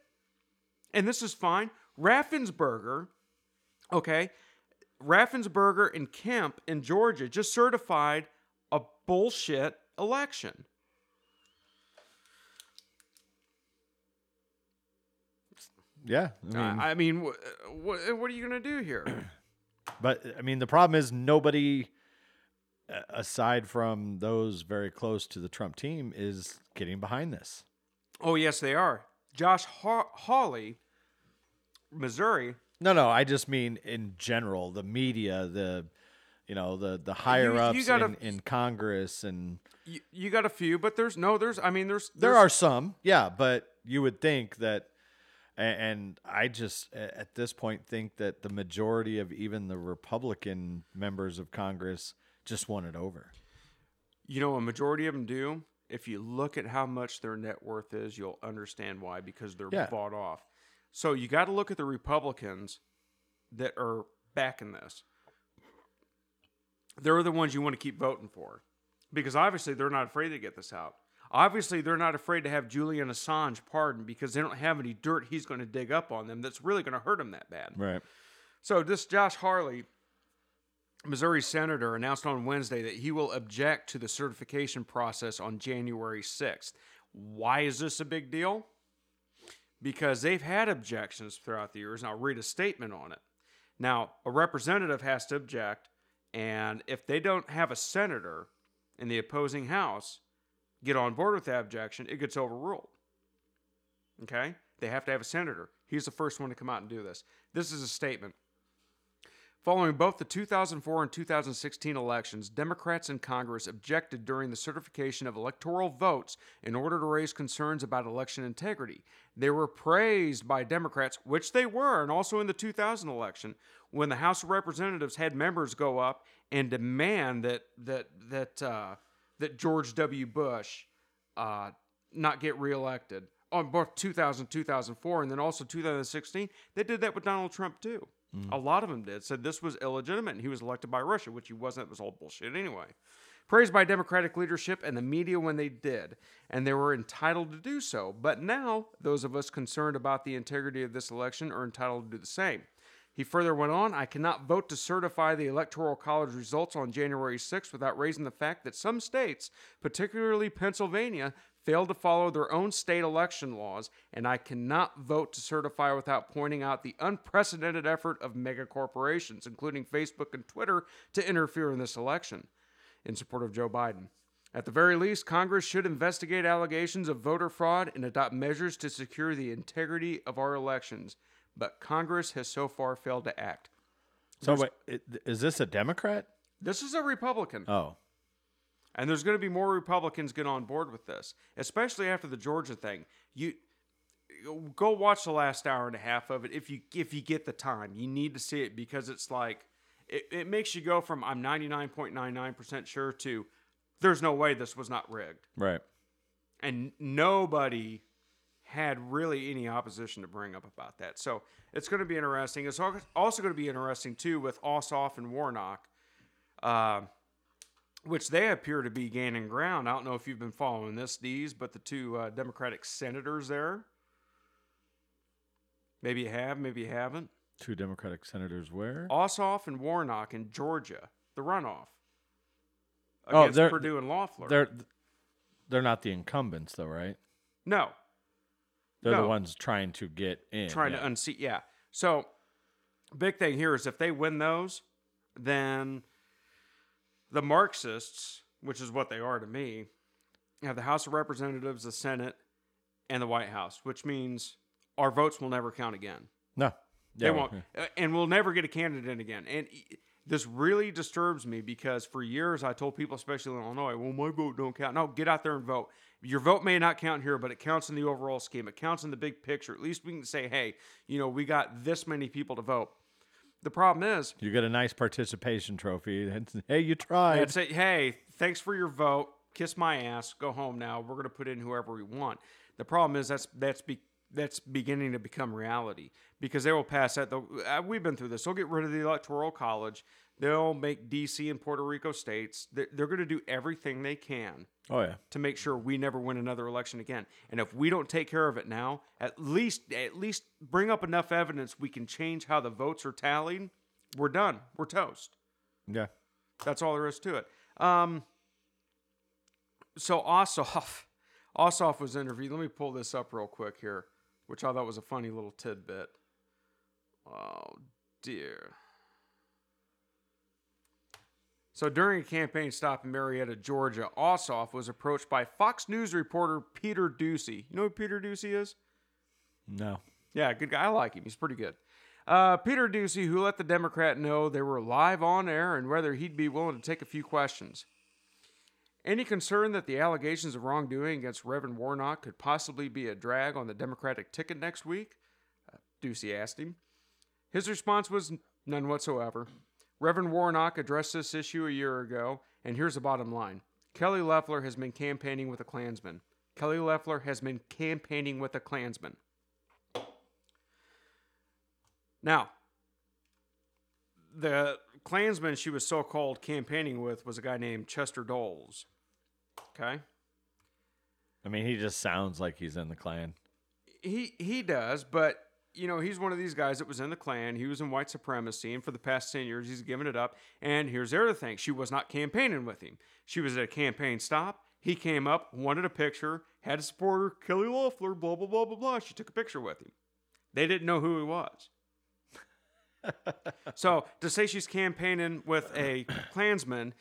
and this is fine, Raffensperger, okay, Raffensperger and Kemp in Georgia just certified a bullshit election. Yeah. I mean, I mean, wh- wh- what are you going to do here? [clears throat] But I mean, the problem is nobody, aside from those very close to the Trump team, is getting behind this. oh, yes, they are. Josh Haw- Hawley, Missouri, No, no, I just mean in general, the media, the, you know, the the higher ups gotta- in, in Congress, and you, you got a few, but there's no, there's, I mean, there's, there are some, yeah, but you would think that, a- and I just at this point think that the majority of even the Republican members of Congress just want it over. You know, a majority of them do. If you look at how much their net worth is, you'll understand why because they're Yeah. bought off. So you got to look at the Republicans that are backing this. They're the ones you want to keep voting for because obviously they're not afraid to get this out. Obviously, they're not afraid to have Julian Assange pardoned because they don't have any dirt he's going to dig up on them that's really going to hurt them that bad. Right. So this Josh Hawley, Missouri senator, announced on Wednesday that he will object to the certification process on January 6th. Why is this a big deal? Because they've had objections throughout the years, and I'll read a statement on it. Now, a representative has to object, and if they don't have a senator in the opposing house get on board with that objection, it gets overruled. Okay? They have to have a senator. He's the first one to come out and do this. This is a statement. Following both the 2004 and 2016 elections, Democrats in Congress objected during the certification of electoral votes in order to raise concerns about election integrity. They were praised by Democrats, which they were, and also in the 2000 election, when the House of Representatives had members go up and demand that that that uh, that George W. Bush uh, not get reelected. On both 2000 2004 and then also 2016 they did that with donald trump too. A lot of them did. Said this was illegitimate and he was elected by russia which he wasn't. It was all bullshit anyway. Praised by democratic leadership and the media when they did and they were entitled to do so. But now those of us concerned about the integrity of this election are entitled to do the same he further went on, I cannot vote to certify the Electoral College results on January 6th without raising the fact that some states, particularly Pennsylvania, failed to follow their own state election laws, and I cannot vote to certify without pointing out the unprecedented effort of mega corporations, including Facebook and Twitter, to interfere in this election in support of Joe Biden. At the very least, Congress should investigate allegations of voter fraud and adopt measures to secure the integrity of our elections. But Congress has so far failed to act. So wait, it, is this a Democrat? This is a Republican. Oh, And there's going to be more Republicans get on board with this, especially after the Georgia thing. You go watch the last hour and a half of it if you if you get the time. You need to see it because it's like it, it makes you go from I'm 99.99% sure to there's no way this was not rigged. right. And nobody had really any opposition to bring up about that. So it's going to be interesting. It's also going to be interesting too with Ossoff and Warnock, uh, which they appear to be gaining ground. I don't know if you've been following this, these, but the two uh, Democratic senators there. Maybe you have, maybe you haven't. Two Democratic senators where? Ossoff and Warnock in Georgia, the runoff Oh, they're- Perdue and Loeffler. They're they're not the incumbents though, right? no, They're the ones trying to get in. trying yeah. to unseat. Yeah. So, big thing here is if they win those, then the Marxists, which is what they are to me, have the House of Representatives, the Senate, and the White House, which means our votes will never count again. No. They Yeah, won't, yeah. and we'll never get a candidate again. And this really disturbs me because for years I told people, especially in Illinois, well, my vote don't count. No, get out there and vote. Your vote may not count here, but it counts in the overall scheme. It counts in the big picture. At least we can say, hey, you know, we got this many people to vote. The problem is, You get a nice participation trophy. Hey, you tried. I'd say, hey, thanks for your vote. Kiss my ass. Go home now. We're going to put in whoever we want. The problem is that's that's be, that's beginning to become reality because they will pass that. Uh, We've been through this. They'll get rid of the electoral college. They'll make D.C. and Puerto Rico states. They're, they're going to do everything they can oh yeah. to make sure we never win another election again. And if we don't take care of it now, at least at least bring up enough evidence we can change how the votes are tallied. We're done. We're toast. Yeah. That's all there is to it. Um, so Ossoff, [laughs] Ossoff was interviewed. Let me pull this up real quick here, which I thought was a funny little tidbit. Oh dear. So during a campaign stop in Marietta, Georgia, Ossoff was approached by Fox News reporter Peter Doocy. You know who Peter Doocy is? No. Yeah, good guy. I like him. He's pretty good. Uh, Peter Doocy, who let the Democrat know they were live on air and whether he'd be willing to take a few questions. Any concern that the allegations of wrongdoing against Reverend Warnock could possibly be a drag on the Democratic ticket next week? Uh, Doocy asked him. His response was none whatsoever. Reverend Warnock addressed this issue a year ago, and here's the bottom line Kelly Loeffler has been campaigning with a Klansman. Kelly Loeffler has been campaigning with a Klansman. Now, the Klansman she was so called campaigning with was a guy named Chester Doles. Okay? I mean, he just sounds like he's in the Klan. He he does, but you know, he's one of these guys that was in the Klan. He was in white supremacy, and for the past 10 years, he's given it up. And here's the other thing she was not campaigning with him. She was at a campaign stop. He came up, wanted a picture, had a supporter, Kelly Loeffler, blah, blah, blah, blah, blah. She took a picture with him. They didn't know who he was. [laughs] so to say she's campaigning with a Klansman,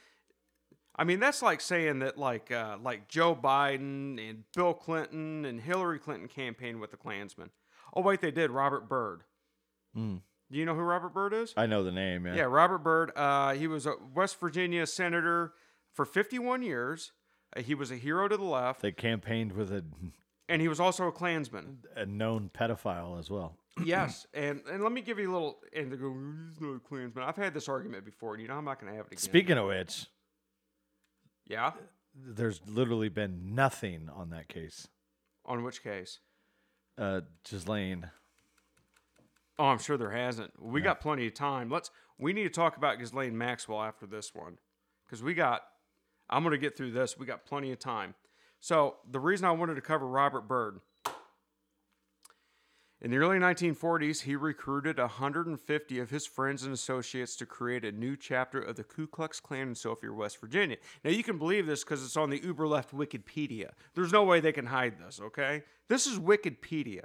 I mean that's like saying that like uh, like Joe Biden and Bill Clinton and Hillary Clinton campaigned with the Klansman. Oh wait, they did. Robert Byrd. Mm. Do you know who Robert Byrd is? I know the name. Yeah. Yeah, Robert Byrd. Uh, he was a West Virginia senator for 51 years. Uh, he was a hero to the left, They campaigned with a, and he was also a Klansman. a known pedophile as well. [clears throat] yes, and and let me give you a little. And they go, he's not a Klansman. I've had this argument before, and you know I'm not going to have it again. Speaking of which, Yeah. there's literally been nothing on that case. On which case? Uh, Ghislaine. Oh, I'm sure there hasn't. We got plenty of time. Let's. We need to talk about Ghislaine Maxwell after this one, because we got. I'm going to get through this. We got plenty of time. So the reason I wanted to cover Robert Byrd. In the early 1940s, he recruited 150 of his friends and associates to create a new chapter of the Ku Klux Klan in Sophia, West Virginia. Now, you can believe this because it's on the uber left Wikipedia. There's no way they can hide this, okay? This is Wikipedia.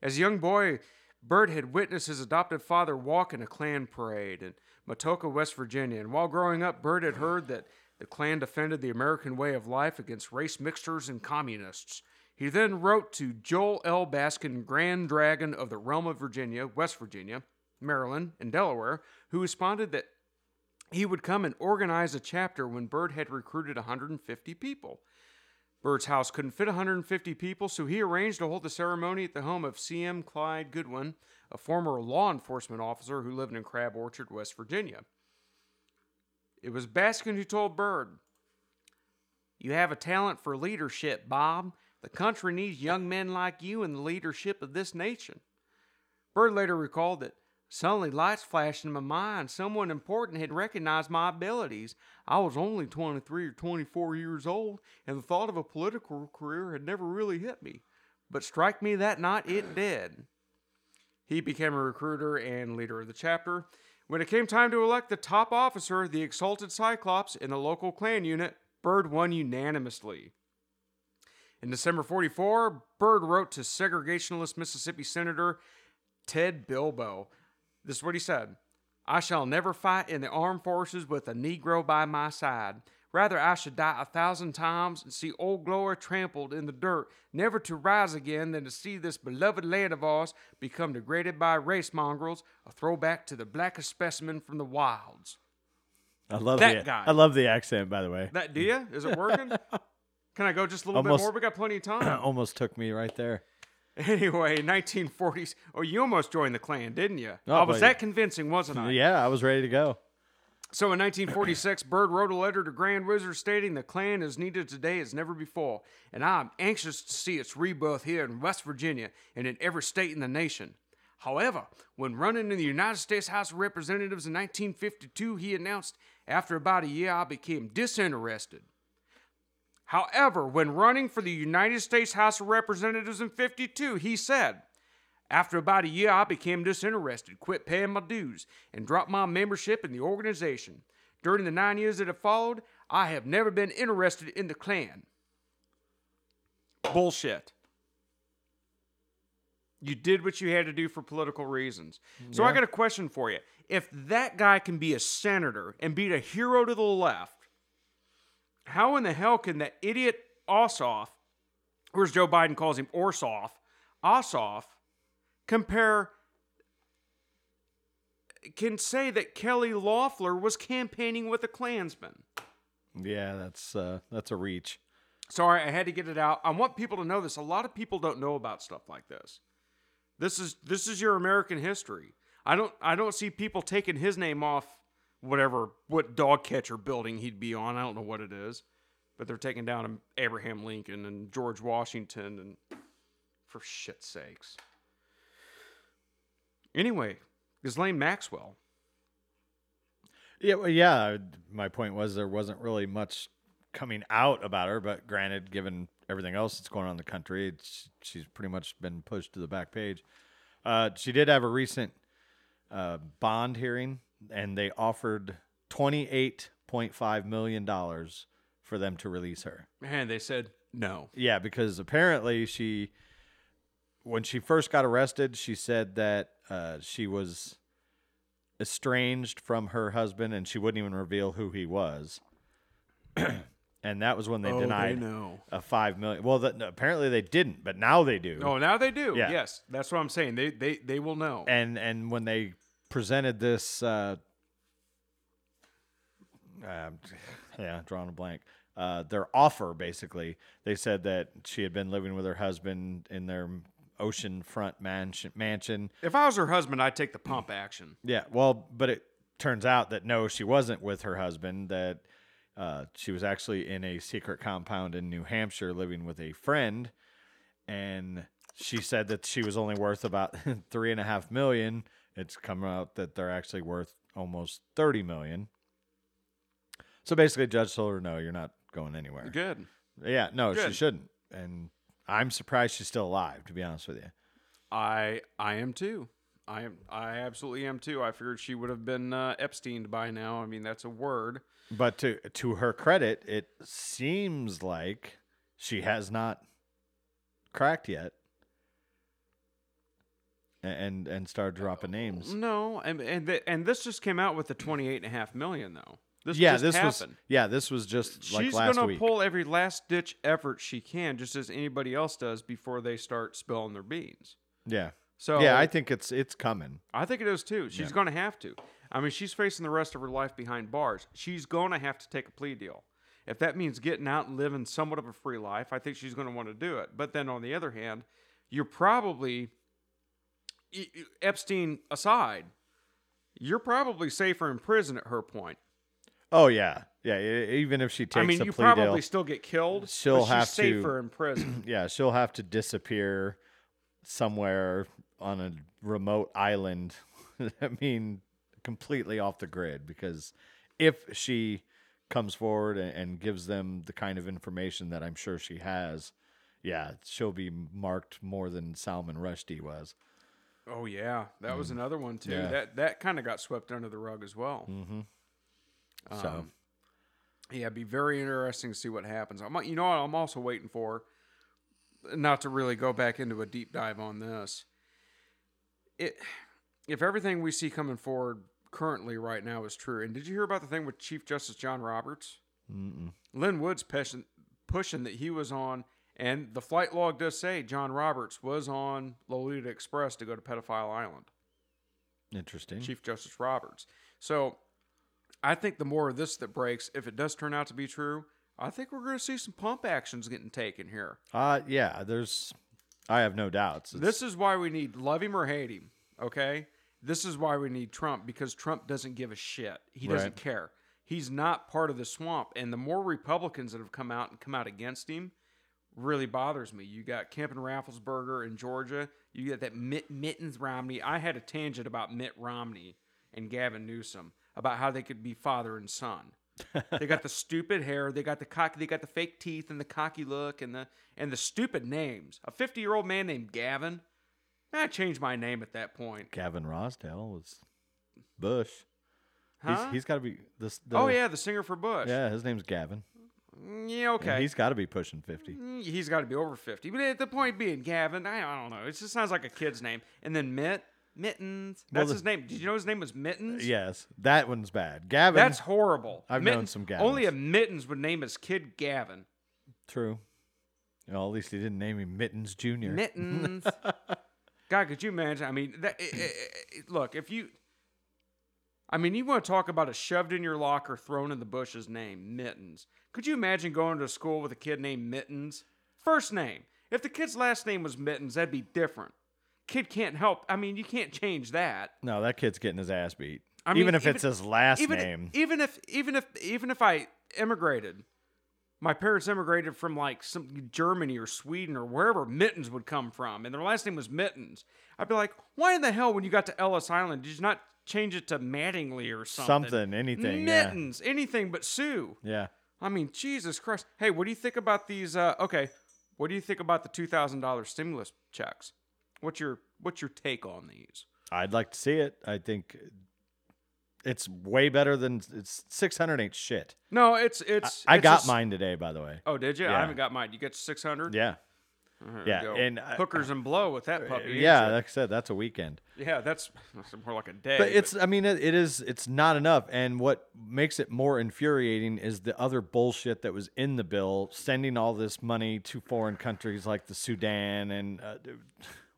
As a young boy, Byrd had witnessed his adopted father walk in a Klan parade in Matoaka, West Virginia. And while growing up, Byrd had heard that the Klan defended the American way of life against race mixtures and communists. He then wrote to Joel L. Baskin, Grand Dragon of the Realm of Virginia, West Virginia, Maryland, and Delaware, who responded that he would come and organize a chapter when Byrd had recruited 150 people. Byrd's house couldn't fit 150 people, so he arranged to hold the ceremony at the home of C.M. Clyde Goodwin, a former law enforcement officer who lived in Crab Orchard, West Virginia. It was Baskin who told Byrd, You have a talent for leadership, Bob. The country needs young men like you in the leadership of this nation. Byrd later recalled that suddenly lights flashed in my mind. Someone important had recognized my abilities. I was only 23 or 24 years old, and the thought of a political career had never really hit me. But strike me that night, it did. He became a recruiter and leader of the chapter. When it came time to elect the top officer, the exalted Cyclops in the local Klan unit, Byrd won unanimously. In December 44, Byrd wrote to segregationalist Mississippi Senator Ted Bilbo. This is what he said I shall never fight in the armed forces with a Negro by my side. Rather, I should die a thousand times and see old glory trampled in the dirt, never to rise again, than to see this beloved land of ours become degraded by race mongrels, a throwback to the blackest specimen from the wilds. I love That the guy. I love the accent, by the way. That do you? Is it working? [laughs] Can I go just a little Almost- bit more? We got plenty of [clears throat] time. Almost took me right there. Anyway, 1940s. Oh, you almost joined the Klan, didn't you? Oh, I was that convincing, wasn't I? Yeah, I was ready to go. So in 1946, Byrd wrote a letter to Grand Wizard stating the Klan is needed today as never before, and I'm anxious to see its rebirth here in West Virginia and in every state in the nation. However, when running in the United States House of Representatives in 1952, he announced, after about a year, I became disinterested. However, when running for the United States House of Representatives in 52, he said, after about a year, I became disinterested, quit paying my dues, and dropped my membership in the organization. During the nine years that have followed, I have never been interested in the Klan. Bullshit. You did what you had to do for political reasons. So I got a question for you. If that guy can be a senator and be a hero to the left, how in the hell can that idiot Ossoff, or as Joe Biden calls him, Orsoff, Ossoff, compare can say that Kelly Loeffler was campaigning with a Klansman. Yeah, that's uh, that's a reach. Sorry, I had to get it out. I want people to know this. A lot of people don't know about stuff like this. This is this is your American history. I don't I don't see people taking his name off whatever what dog catcher building he'd be on. I don't know what it is, but they're taking down Abraham Lincoln and George Washington and for shit's sakes. Anyway, Ghislaine Maxwell. Yeah, well, yeah. My point was there wasn't really much coming out about her, but granted, given everything else that's going on in the country, she's pretty much been pushed to the back page. Uh, she did have a recent uh, bond hearing, and they offered twenty-eight point five million dollars for them to release her. Man, they said no. Yeah, because apparently she, when she first got arrested, she said that uh, she was estranged from her husband and she wouldn't even reveal who he was. [clears throat] and that was when they Oh, they denied know. a five million. Well, that, apparently they didn't, but now they do. Oh, now they do. Yeah. Yes, that's what I'm saying. They they they will know. and and when they presented this uh, um, yeah drawing a blank uh, their offer basically they said that she had been living with her husband in their oceanfront mansion mansion if I was her husband, I'd take the pump action. yeah well but it turns out that no she wasn't with her husband that uh, she was actually in a secret compound in new hampshire living with a friend and she said that she was only worth about [laughs] three and a half million. It's come out that they're actually worth almost thirty million. So basically, judge told her, "No, you're not going anywhere." Good. Yeah, no, she shouldn't. And I'm surprised she's still alive, to be honest with you. I I am too. I am I absolutely am too. I figured she would have been uh, Epsteined by now. I mean, that's a word. But to to her credit, it seems like she has not cracked yet, and and started uh, dropping names. No, and and th- and this just came out with the twenty eight and a half million though. This yeah, just this happened. was yeah, this was just like She's last gonna week. pull every last ditch effort she can, just as anybody else does before they start spilling their beans. yeah, So yeah, I think it's it's coming. I think it is too. She's Yeah. going to have to. I mean, she's facing the rest of her life behind bars. She's going to have to take a plea deal. If that means getting out and living somewhat of a free life, I think she's going to want to do it. But then on the other hand, you're probably, Epstein aside, you're probably safer in prison at her point. Oh yeah, yeah. Even if she takes I mean, you probably deal, still get killed. She'll but she's have to- safer in prison. [clears throat] yeah, she'll have to disappear somewhere on a remote island. [laughs] I mean, completely off the grid because if she comes forward and, and gives them the kind of information that I'm sure she has, yeah, she'll be marked more than Salman Rushdie was. Oh yeah, that was another one too. Yeah. That that kind of got swept under the rug as well. Mm-hmm. So Um, yeah, it'd be very interesting to see what happens. I'm, you know what? I'm also waiting for, not to really go back into a deep dive on this. It, if everything we see coming forward currently right now is true, and did you hear about the thing with Chief Justice John Roberts? mm-mm. Lin Woods pushing, pushing that he was on, and the flight log does say John Roberts was on Lolita Express to go to Pedophile Island. interesting. Chief Justice Roberts. So I think the more of this that breaks, if it does turn out to be true, I think we're going to see some pump actions getting taken here. Uh yeah, there's I have no doubts. It's- This is why we need love him or hate him. Okay, this is why we need Trump because Trump doesn't give a shit. He doesn't care. He's not part of the swamp. And the more Republicans that have come out and come out against him, really bothers me. You got Kemp and Rafflesberger in Georgia. You got that Mitt, Mittens Romney. I had a tangent about Mitt Romney and Gavin Newsom about how they could be father and son. [laughs] they got the stupid hair, they got the cocky, they got the fake teeth and the cocky look and the and the stupid names. A 50-year-old man named Gavin. I changed my name at that point. Gavin Rossdale was Bush. Huh? He's he's got to be this. The, oh yeah, the singer for Bush. yeah. His name's Gavin. Mm, Yeah, And okay. he's got to be pushing fifty. Mm, He's got to be over 50. But at the point being, Gavin, I, I don't know. It just sounds like a kid's name. And then Mitt, Mittens. Well, That's the- his name. Did you know his name was Mittens? Yes, that one's bad. Gavin. That's horrible. I've known some Only a Mittens would name his kid Gavin. true. Well, at least he didn't name him Mittens Junior. Mittens. [laughs] God, could you imagine? I mean, that, i- i- i- look, if you. I mean, you want to talk about a shoved in your locker, thrown in the bushes name, Mittens. Could you imagine going to school with a kid named Mittens? First name. If the kid's last name was Mittens, that'd be different. Kid can't help. I mean, you can't change that. No, that kid's getting his ass beat. I mean, even if it's his last even, name. Even if even if even if I immigrated, my parents immigrated from like some Germany or Sweden or wherever Mittens would come from, and their last name was Mittens. I'd be like, why in the hell when you got to Ellis Island did you not change it to Mattingly or something? Something, anything, yeah. Mittens, anything but Sue. yeah. I mean, Jesus Christ. Hey, what do you think about these? Uh, okay, what do you think about the two thousand dollars stimulus checks? What's your what's your take on these? I'd like to see it. I think it's way better than it's 600 ain't shit. No, it's it's. I it's got a mine today, by the way. Oh, did you? I haven't got mine. You get six hundred. Yeah. There Yeah, and I- hookers and blow with that puppy. yeah, like I said, that's a weekend. yeah, that's, that's more like a day. But it's, I mean, it, it is, it's not enough. And what makes it more infuriating is the other bullshit that was in the bill, sending all this money to foreign countries like the Sudan and uh,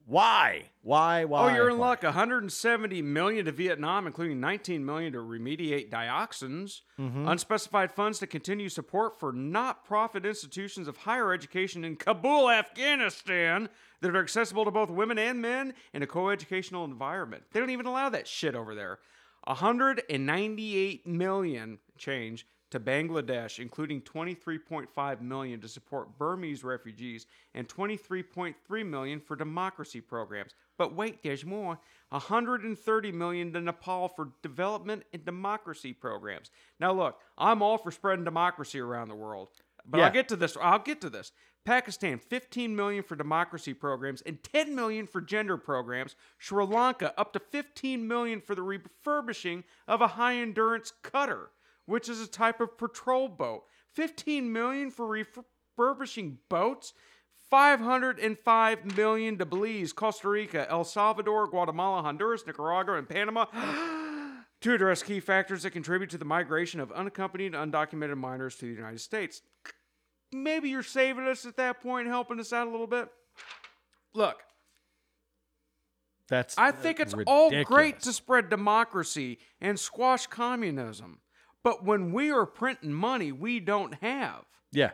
why, why, why? oh, you're in why? luck. 170 million to Vietnam, including 19 million to remediate dioxins. Mm-hmm. Unspecified funds to continue support for not-profit institutions of higher education in Kabul, Afghanistan, that are accessible to both women and men in a co-educational environment. They don't even allow that shit over there. 198 million change to Bangladesh, including 23.5 million to support Burmese refugees and 23.3 million for democracy programs. But wait, there's more. 130 million to Nepal for development and democracy programs. Now look, I'm all for spreading democracy around the world. But Yeah. I'll get to this. I'll get to this. Pakistan, 15 million for democracy programs and 10 million for gender programs. Sri Lanka, up to 15 million for the refurbishing of a high endurance cutter, which is a type of patrol boat. 15 million for refurbishing boats. 505 million to Belize, Costa Rica, El Salvador, Guatemala, Honduras, Nicaragua, and Panama [gasps] to address key factors that contribute to the migration of unaccompanied, undocumented minors to the United States. Maybe you're saving us at that point, helping us out a little bit. Look, That's I think it's all great to spread democracy and squash communism. But when we are printing money we don't have, Yeah.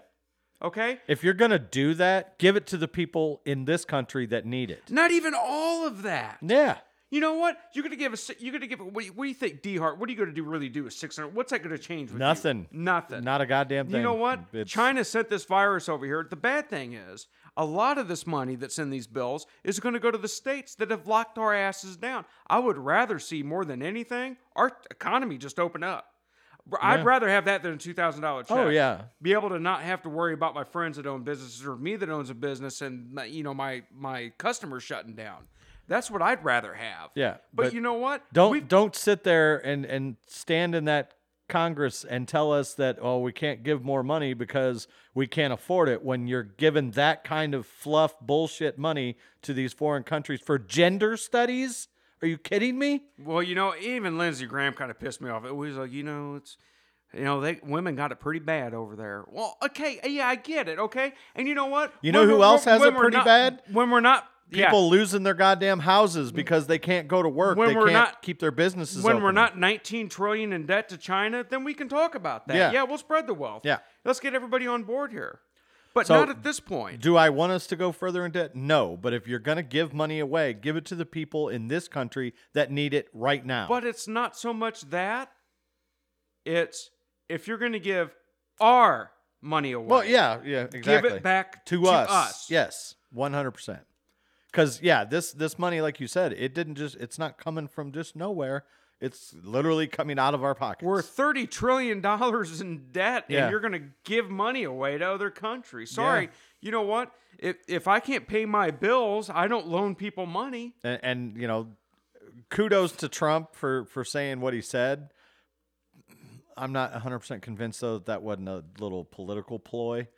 okay? If you're going to do that, give it to the people in this country that need it. Not even all of that. Yeah. You know what? You're gonna give us. You're gonna give. What do you, what do you think, D Hart? What are you gonna do? Really do with 600? What's that gonna change? With you? Nothing. Nothing. Not a goddamn thing. You know what? It's- China sent this virus over here. The bad thing is, a lot of this money that's in these bills is going to go to the states that have locked our asses down. I would rather see more than anything our economy just open up. I'd Yeah. rather have that than a two thousand dollar oh, check. Oh, yeah. Be able to not have to worry about my friends that own businesses or me that owns a business and my, you know my my customers shutting down. That's what I'd rather have. Yeah, But, but you know what? Don't We've- don't sit there and and stand in that Congress and tell us that oh we can't give more money because we can't afford it when you're giving that kind of fluff bullshit money to these foreign countries for gender studies. Are you kidding me? Well, you know, even Lindsey Graham kind of pissed me off. It was like, you know, it's, you know, they women got it pretty bad over there. Well, okay, uh, yeah, I get it, okay. And you know what? You know When who else has it pretty not- bad? When we're not, People yeah, losing their goddamn houses because they can't go to work. When they we're can't not- keep their businesses when we're not 19 trillion in debt to China, then we can talk about that. Yeah. Yeah, we'll spread the wealth. Yeah. let's get everybody on board here. But So- not at this point. Do I want us to go further in debt? No. But if you're going to give money away, give it to the people in this country that need it right now. But it's not so much that. It's if you're going to give our money away. well, yeah, yeah, exactly. Give it back to, to us. us. Yes, one hundred percent. Because yeah, this this money, like you said, it didn't just. It's not coming from just nowhere. It's literally coming out of our pockets. We're thirty trillion dollars in debt, Yeah. and you're going to give money away to other countries. Sorry, Yeah. you know what? If if I can't pay my bills, I don't loan people money. and, and you know, kudos to Trump for for saying what he said. I'm not 100 percent convinced though that that wasn't a little political ploy.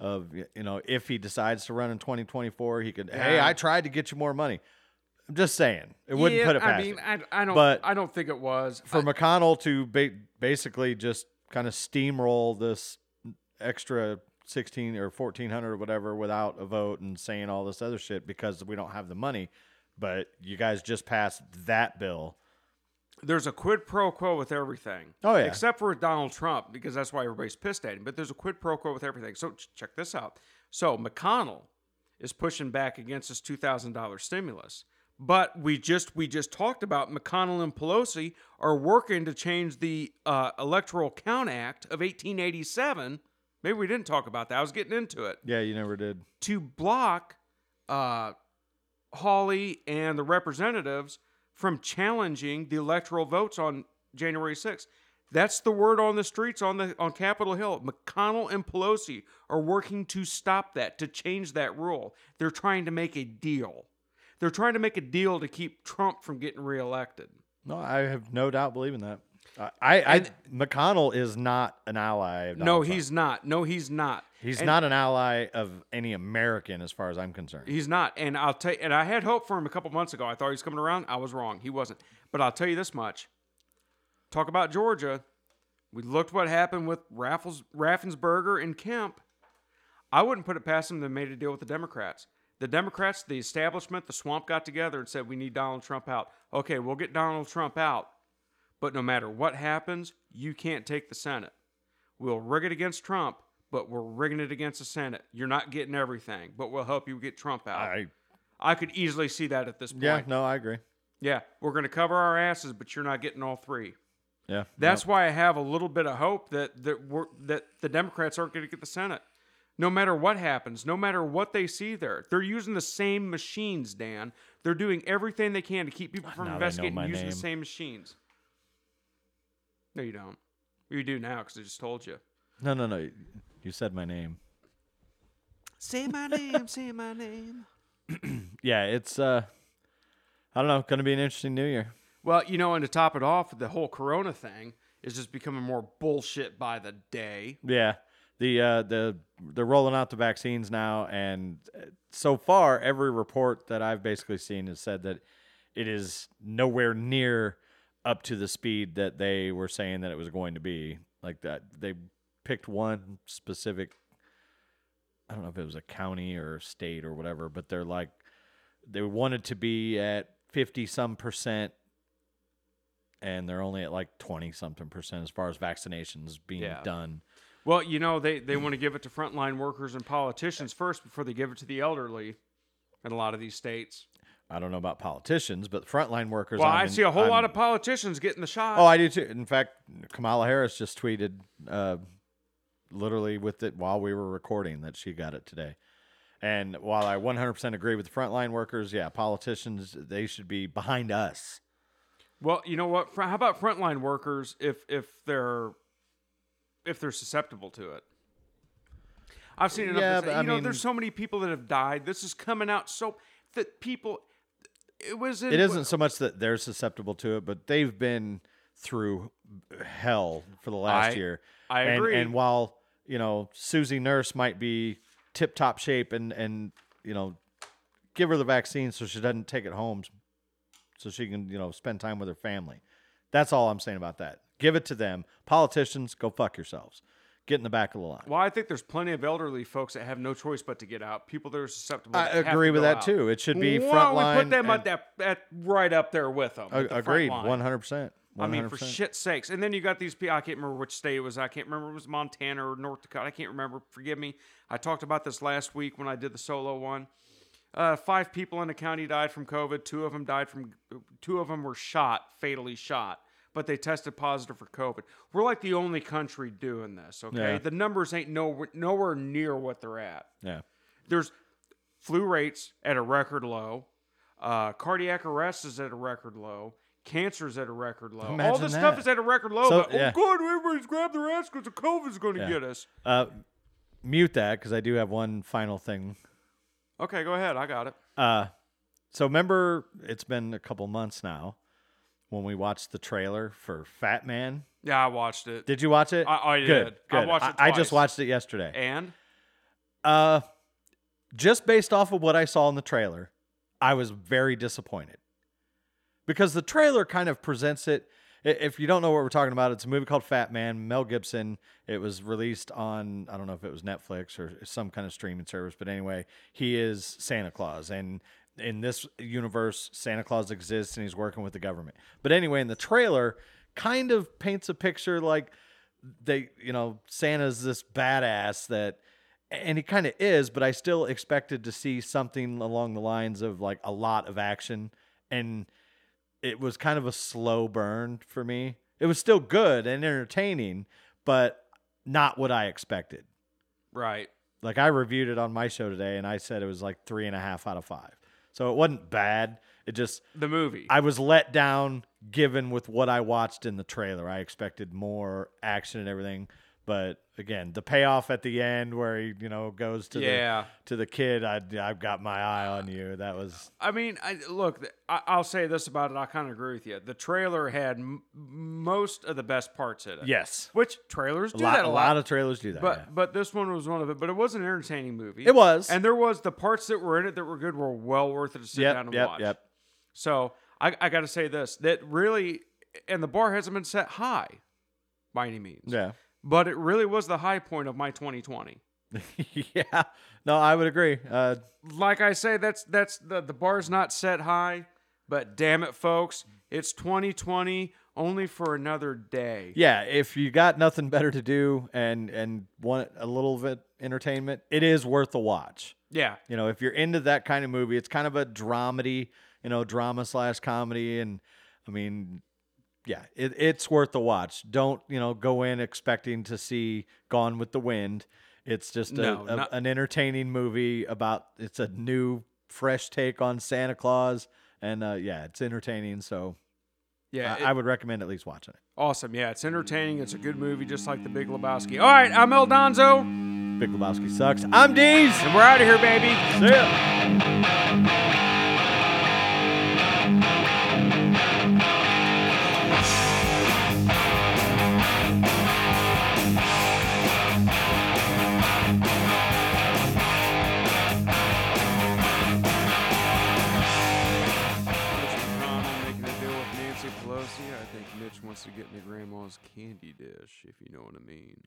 Of you know, if he decides to run in 2024, he could. Hey, I tried to get you more money. I'm just saying, it wouldn't Yeah, put it past. I mean. I, I don't. But I don't think it was. for I- McConnell to ba- basically just kind of steamroll this extra 16 or 1400 or whatever without a vote and saying all this other shit because we don't have the money. But you guys just passed that bill. there's a quid pro quo with everything. Oh, yeah. Except for Donald Trump, because that's why everybody's pissed at him. But there's a quid pro quo with everything. So ch- check this out. So McConnell is pushing back against this two thousand dollars stimulus. But we just we just talked about McConnell and Pelosi are working to change the uh, Electoral Count Act of 1887. Maybe we didn't talk about that. I was getting into it Yeah, you never did. to block uh, Hawley and the representatives from challenging the electoral votes on January 6th. That's the word on the streets on the on Capitol Hill. McConnell and Pelosi are working to stop that, to change that rule. They're trying to make a deal. They're trying to make a deal to keep Trump from getting reelected. No, I have no doubt believing that. I, I, I McConnell is not an ally. Of No, Trump. he's not. No, he's not. he's And- not an ally of any American, as far as I'm concerned. He's not. And I'll tell you, and I had hope for him a couple months ago. I thought he was coming around. I was wrong. He wasn't. But I'll tell you this much. Talk about Georgia. We looked what happened with Raffles, Raffensperger and Kemp. I wouldn't put it past them. They made a deal with the Democrats. The Democrats, the establishment, the swamp got together and said, we need Donald Trump out. Okay, we'll get Donald Trump out. But no matter what happens, you can't take the Senate. We'll rig it against Trump, but we're rigging it against the Senate. You're not getting everything, but we'll help you get Trump out. I, I could easily see that at this point. yeah, no, I agree. Yeah, we're going to cover our asses, but you're not getting all three. Yeah, That's why I have a little bit of hope that that we're, that the Democrats aren't going to get the Senate. No matter what happens, no matter what they see there, they're using the same machines. Dan, they're doing everything they can to keep people from Now they know investigating my using the name. same machines. No, you don't. You do now because I just told you. no, no, no. You said my name. Say my name. say my name. [clears throat] Yeah, it's uh, I don't know. Going to be an interesting New Year. Well, you know, and to top it off, the whole Corona thing is just becoming more bullshit by the day. Yeah, the uh, the they're rolling out the vaccines now, and uh, so far, every report that I've basically seen has said that it is nowhere near up to the speed that they were saying that it was going to be. Like that, they picked one specific. I don't know if it was a county or state or whatever, but they're like they wanted to be at fifty some percent and they're only at like 20 something percent as far as vaccinations being Yeah. done. Well, you know, they, they want to give it to frontline workers and politicians first before they give it to the elderly in a lot of these states. I don't know about politicians, but frontline workers. Well, I'm I see a whole lot I'm- of politicians getting the shot. Oh, I do too. In fact, Kamala Harris just tweeted, uh, literally with it while we were recording, that she got it today. And while I 100% agree with the frontline workers, yeah, politicians they should be behind us. Well, you know what? How about frontline workers if if they're if they're susceptible to it? I've seen enough. Yeah, but I you know, mean- there's so many people that have died. This is coming out so that people it was. In, it isn't so much that they're susceptible to it, but they've been through hell for the last I- year. I and, agree. And while you know Susie Nurse might be tip top shape and and you know give her the vaccine so she doesn't take it home, so she can you know spend time with her family. That's all I'm saying about that. Give it to them. Politicians, go fuck yourselves. Get in the back of the line. Well, I think there's plenty of elderly folks that have no choice but to get out. People that are susceptible. I that have to agree with that out. too. It should be Why don't we frontline put them at and- that at right up there with them? The front agreed, line. one hundred percent. I mean, for shit's sakes. And then you got these people. I can't remember which state it was. I can't remember it was Montana or North Dakota. I can't remember. Forgive me. I talked about this last week when I did the solo one. Uh, five people in the county died from COVID. Two of them died from. Two of them were shot, fatally shot, but they tested positive for COVID. We're like the only country doing this. Okay, Yeah. the numbers ain't nowhere nowhere near what they're at. Yeah. There's flu rates at a record low. Uh, cardiac arrest is at a record low. Cancer's at a record low. All Imagine this stuff is at a record low. So, but yeah. oh, good, everybody's grabbed their ass because the COVID's going to Yeah. get us. Uh, mute that because I do have one final thing. Okay, go ahead. I got it. Uh, so remember, it's been a couple months now when we watched the trailer for Fat Man. Yeah, I watched it. Did you watch it? I- I Good. did. I watched it I just twice. watched it yesterday. and Uh, just based off of what I saw in the trailer, I was very disappointed because the trailer kind of presents it. i- If you don't know what we're talking about, it's a movie called Fat Man. Mel Gibson. It was released on I don't know if it was Netflix or some kind of streaming service, but anyway, he is Santa Claus, and in this universe, Santa Claus exists and he's working with the government. But anyway, in the trailer, kind of paints a picture like they, you know, Santa's this badass that, and he kind of is, but I still expected to see something along the lines of like a lot of action. And it was kind of a slow burn for me. It was still good and entertaining, but not what I expected. right. Like I reviewed it on my show today and I said it was like three and a half out of five. So it wasn't bad. It just, The movie. I was let down given with what I watched in the trailer. I expected more action and everything, but again, the payoff at the end where he, you know, goes to Yeah. the to the kid, I I've got my eye on you. That was I mean, I, look, I, I'll say this about it. I kind of agree with you. The trailer had m- most of the best parts in it. yes. Which trailers A do lot, that a a lot lot. of trailers do that. But yeah. but this one was one of it. But it was an entertaining movie. It was. and there was the parts that were in it that were good were well worth it to sit yep, down and yep, watch. yep. So I, I got to say this: that really, and the bar hasn't been set high by any means. Yeah. But it really was the high point of my 2020. [laughs] yeah. No, I would agree. Uh, Like I say, that's that's the the bar's not set high, but damn it, folks, it's 2020 only for another day. yeah, if you got nothing better to do and and want a little bit entertainment, it is worth a watch. Yeah. You know, if you're into that kind of movie, it's kind of a dramedy, you know, drama slash comedy. And I mean, yeah, it, it's worth the watch. Don't, you know, go in expecting to see Gone with the Wind. It's just a, No, a- not- an entertaining movie about, it's a new, fresh take on Santa Claus. And uh, yeah, it's entertaining. So Yeah. I, it- I would recommend at least watching it. awesome. Yeah, it's entertaining. It's a good movie, just like The Big Lebowski. All right, I'm El Donzo, Big Lebowski sucks. I'm Deez. and we're out of here, baby. See ya. Think Mitch wants to get into Grandma's candy dish, if you know what I mean.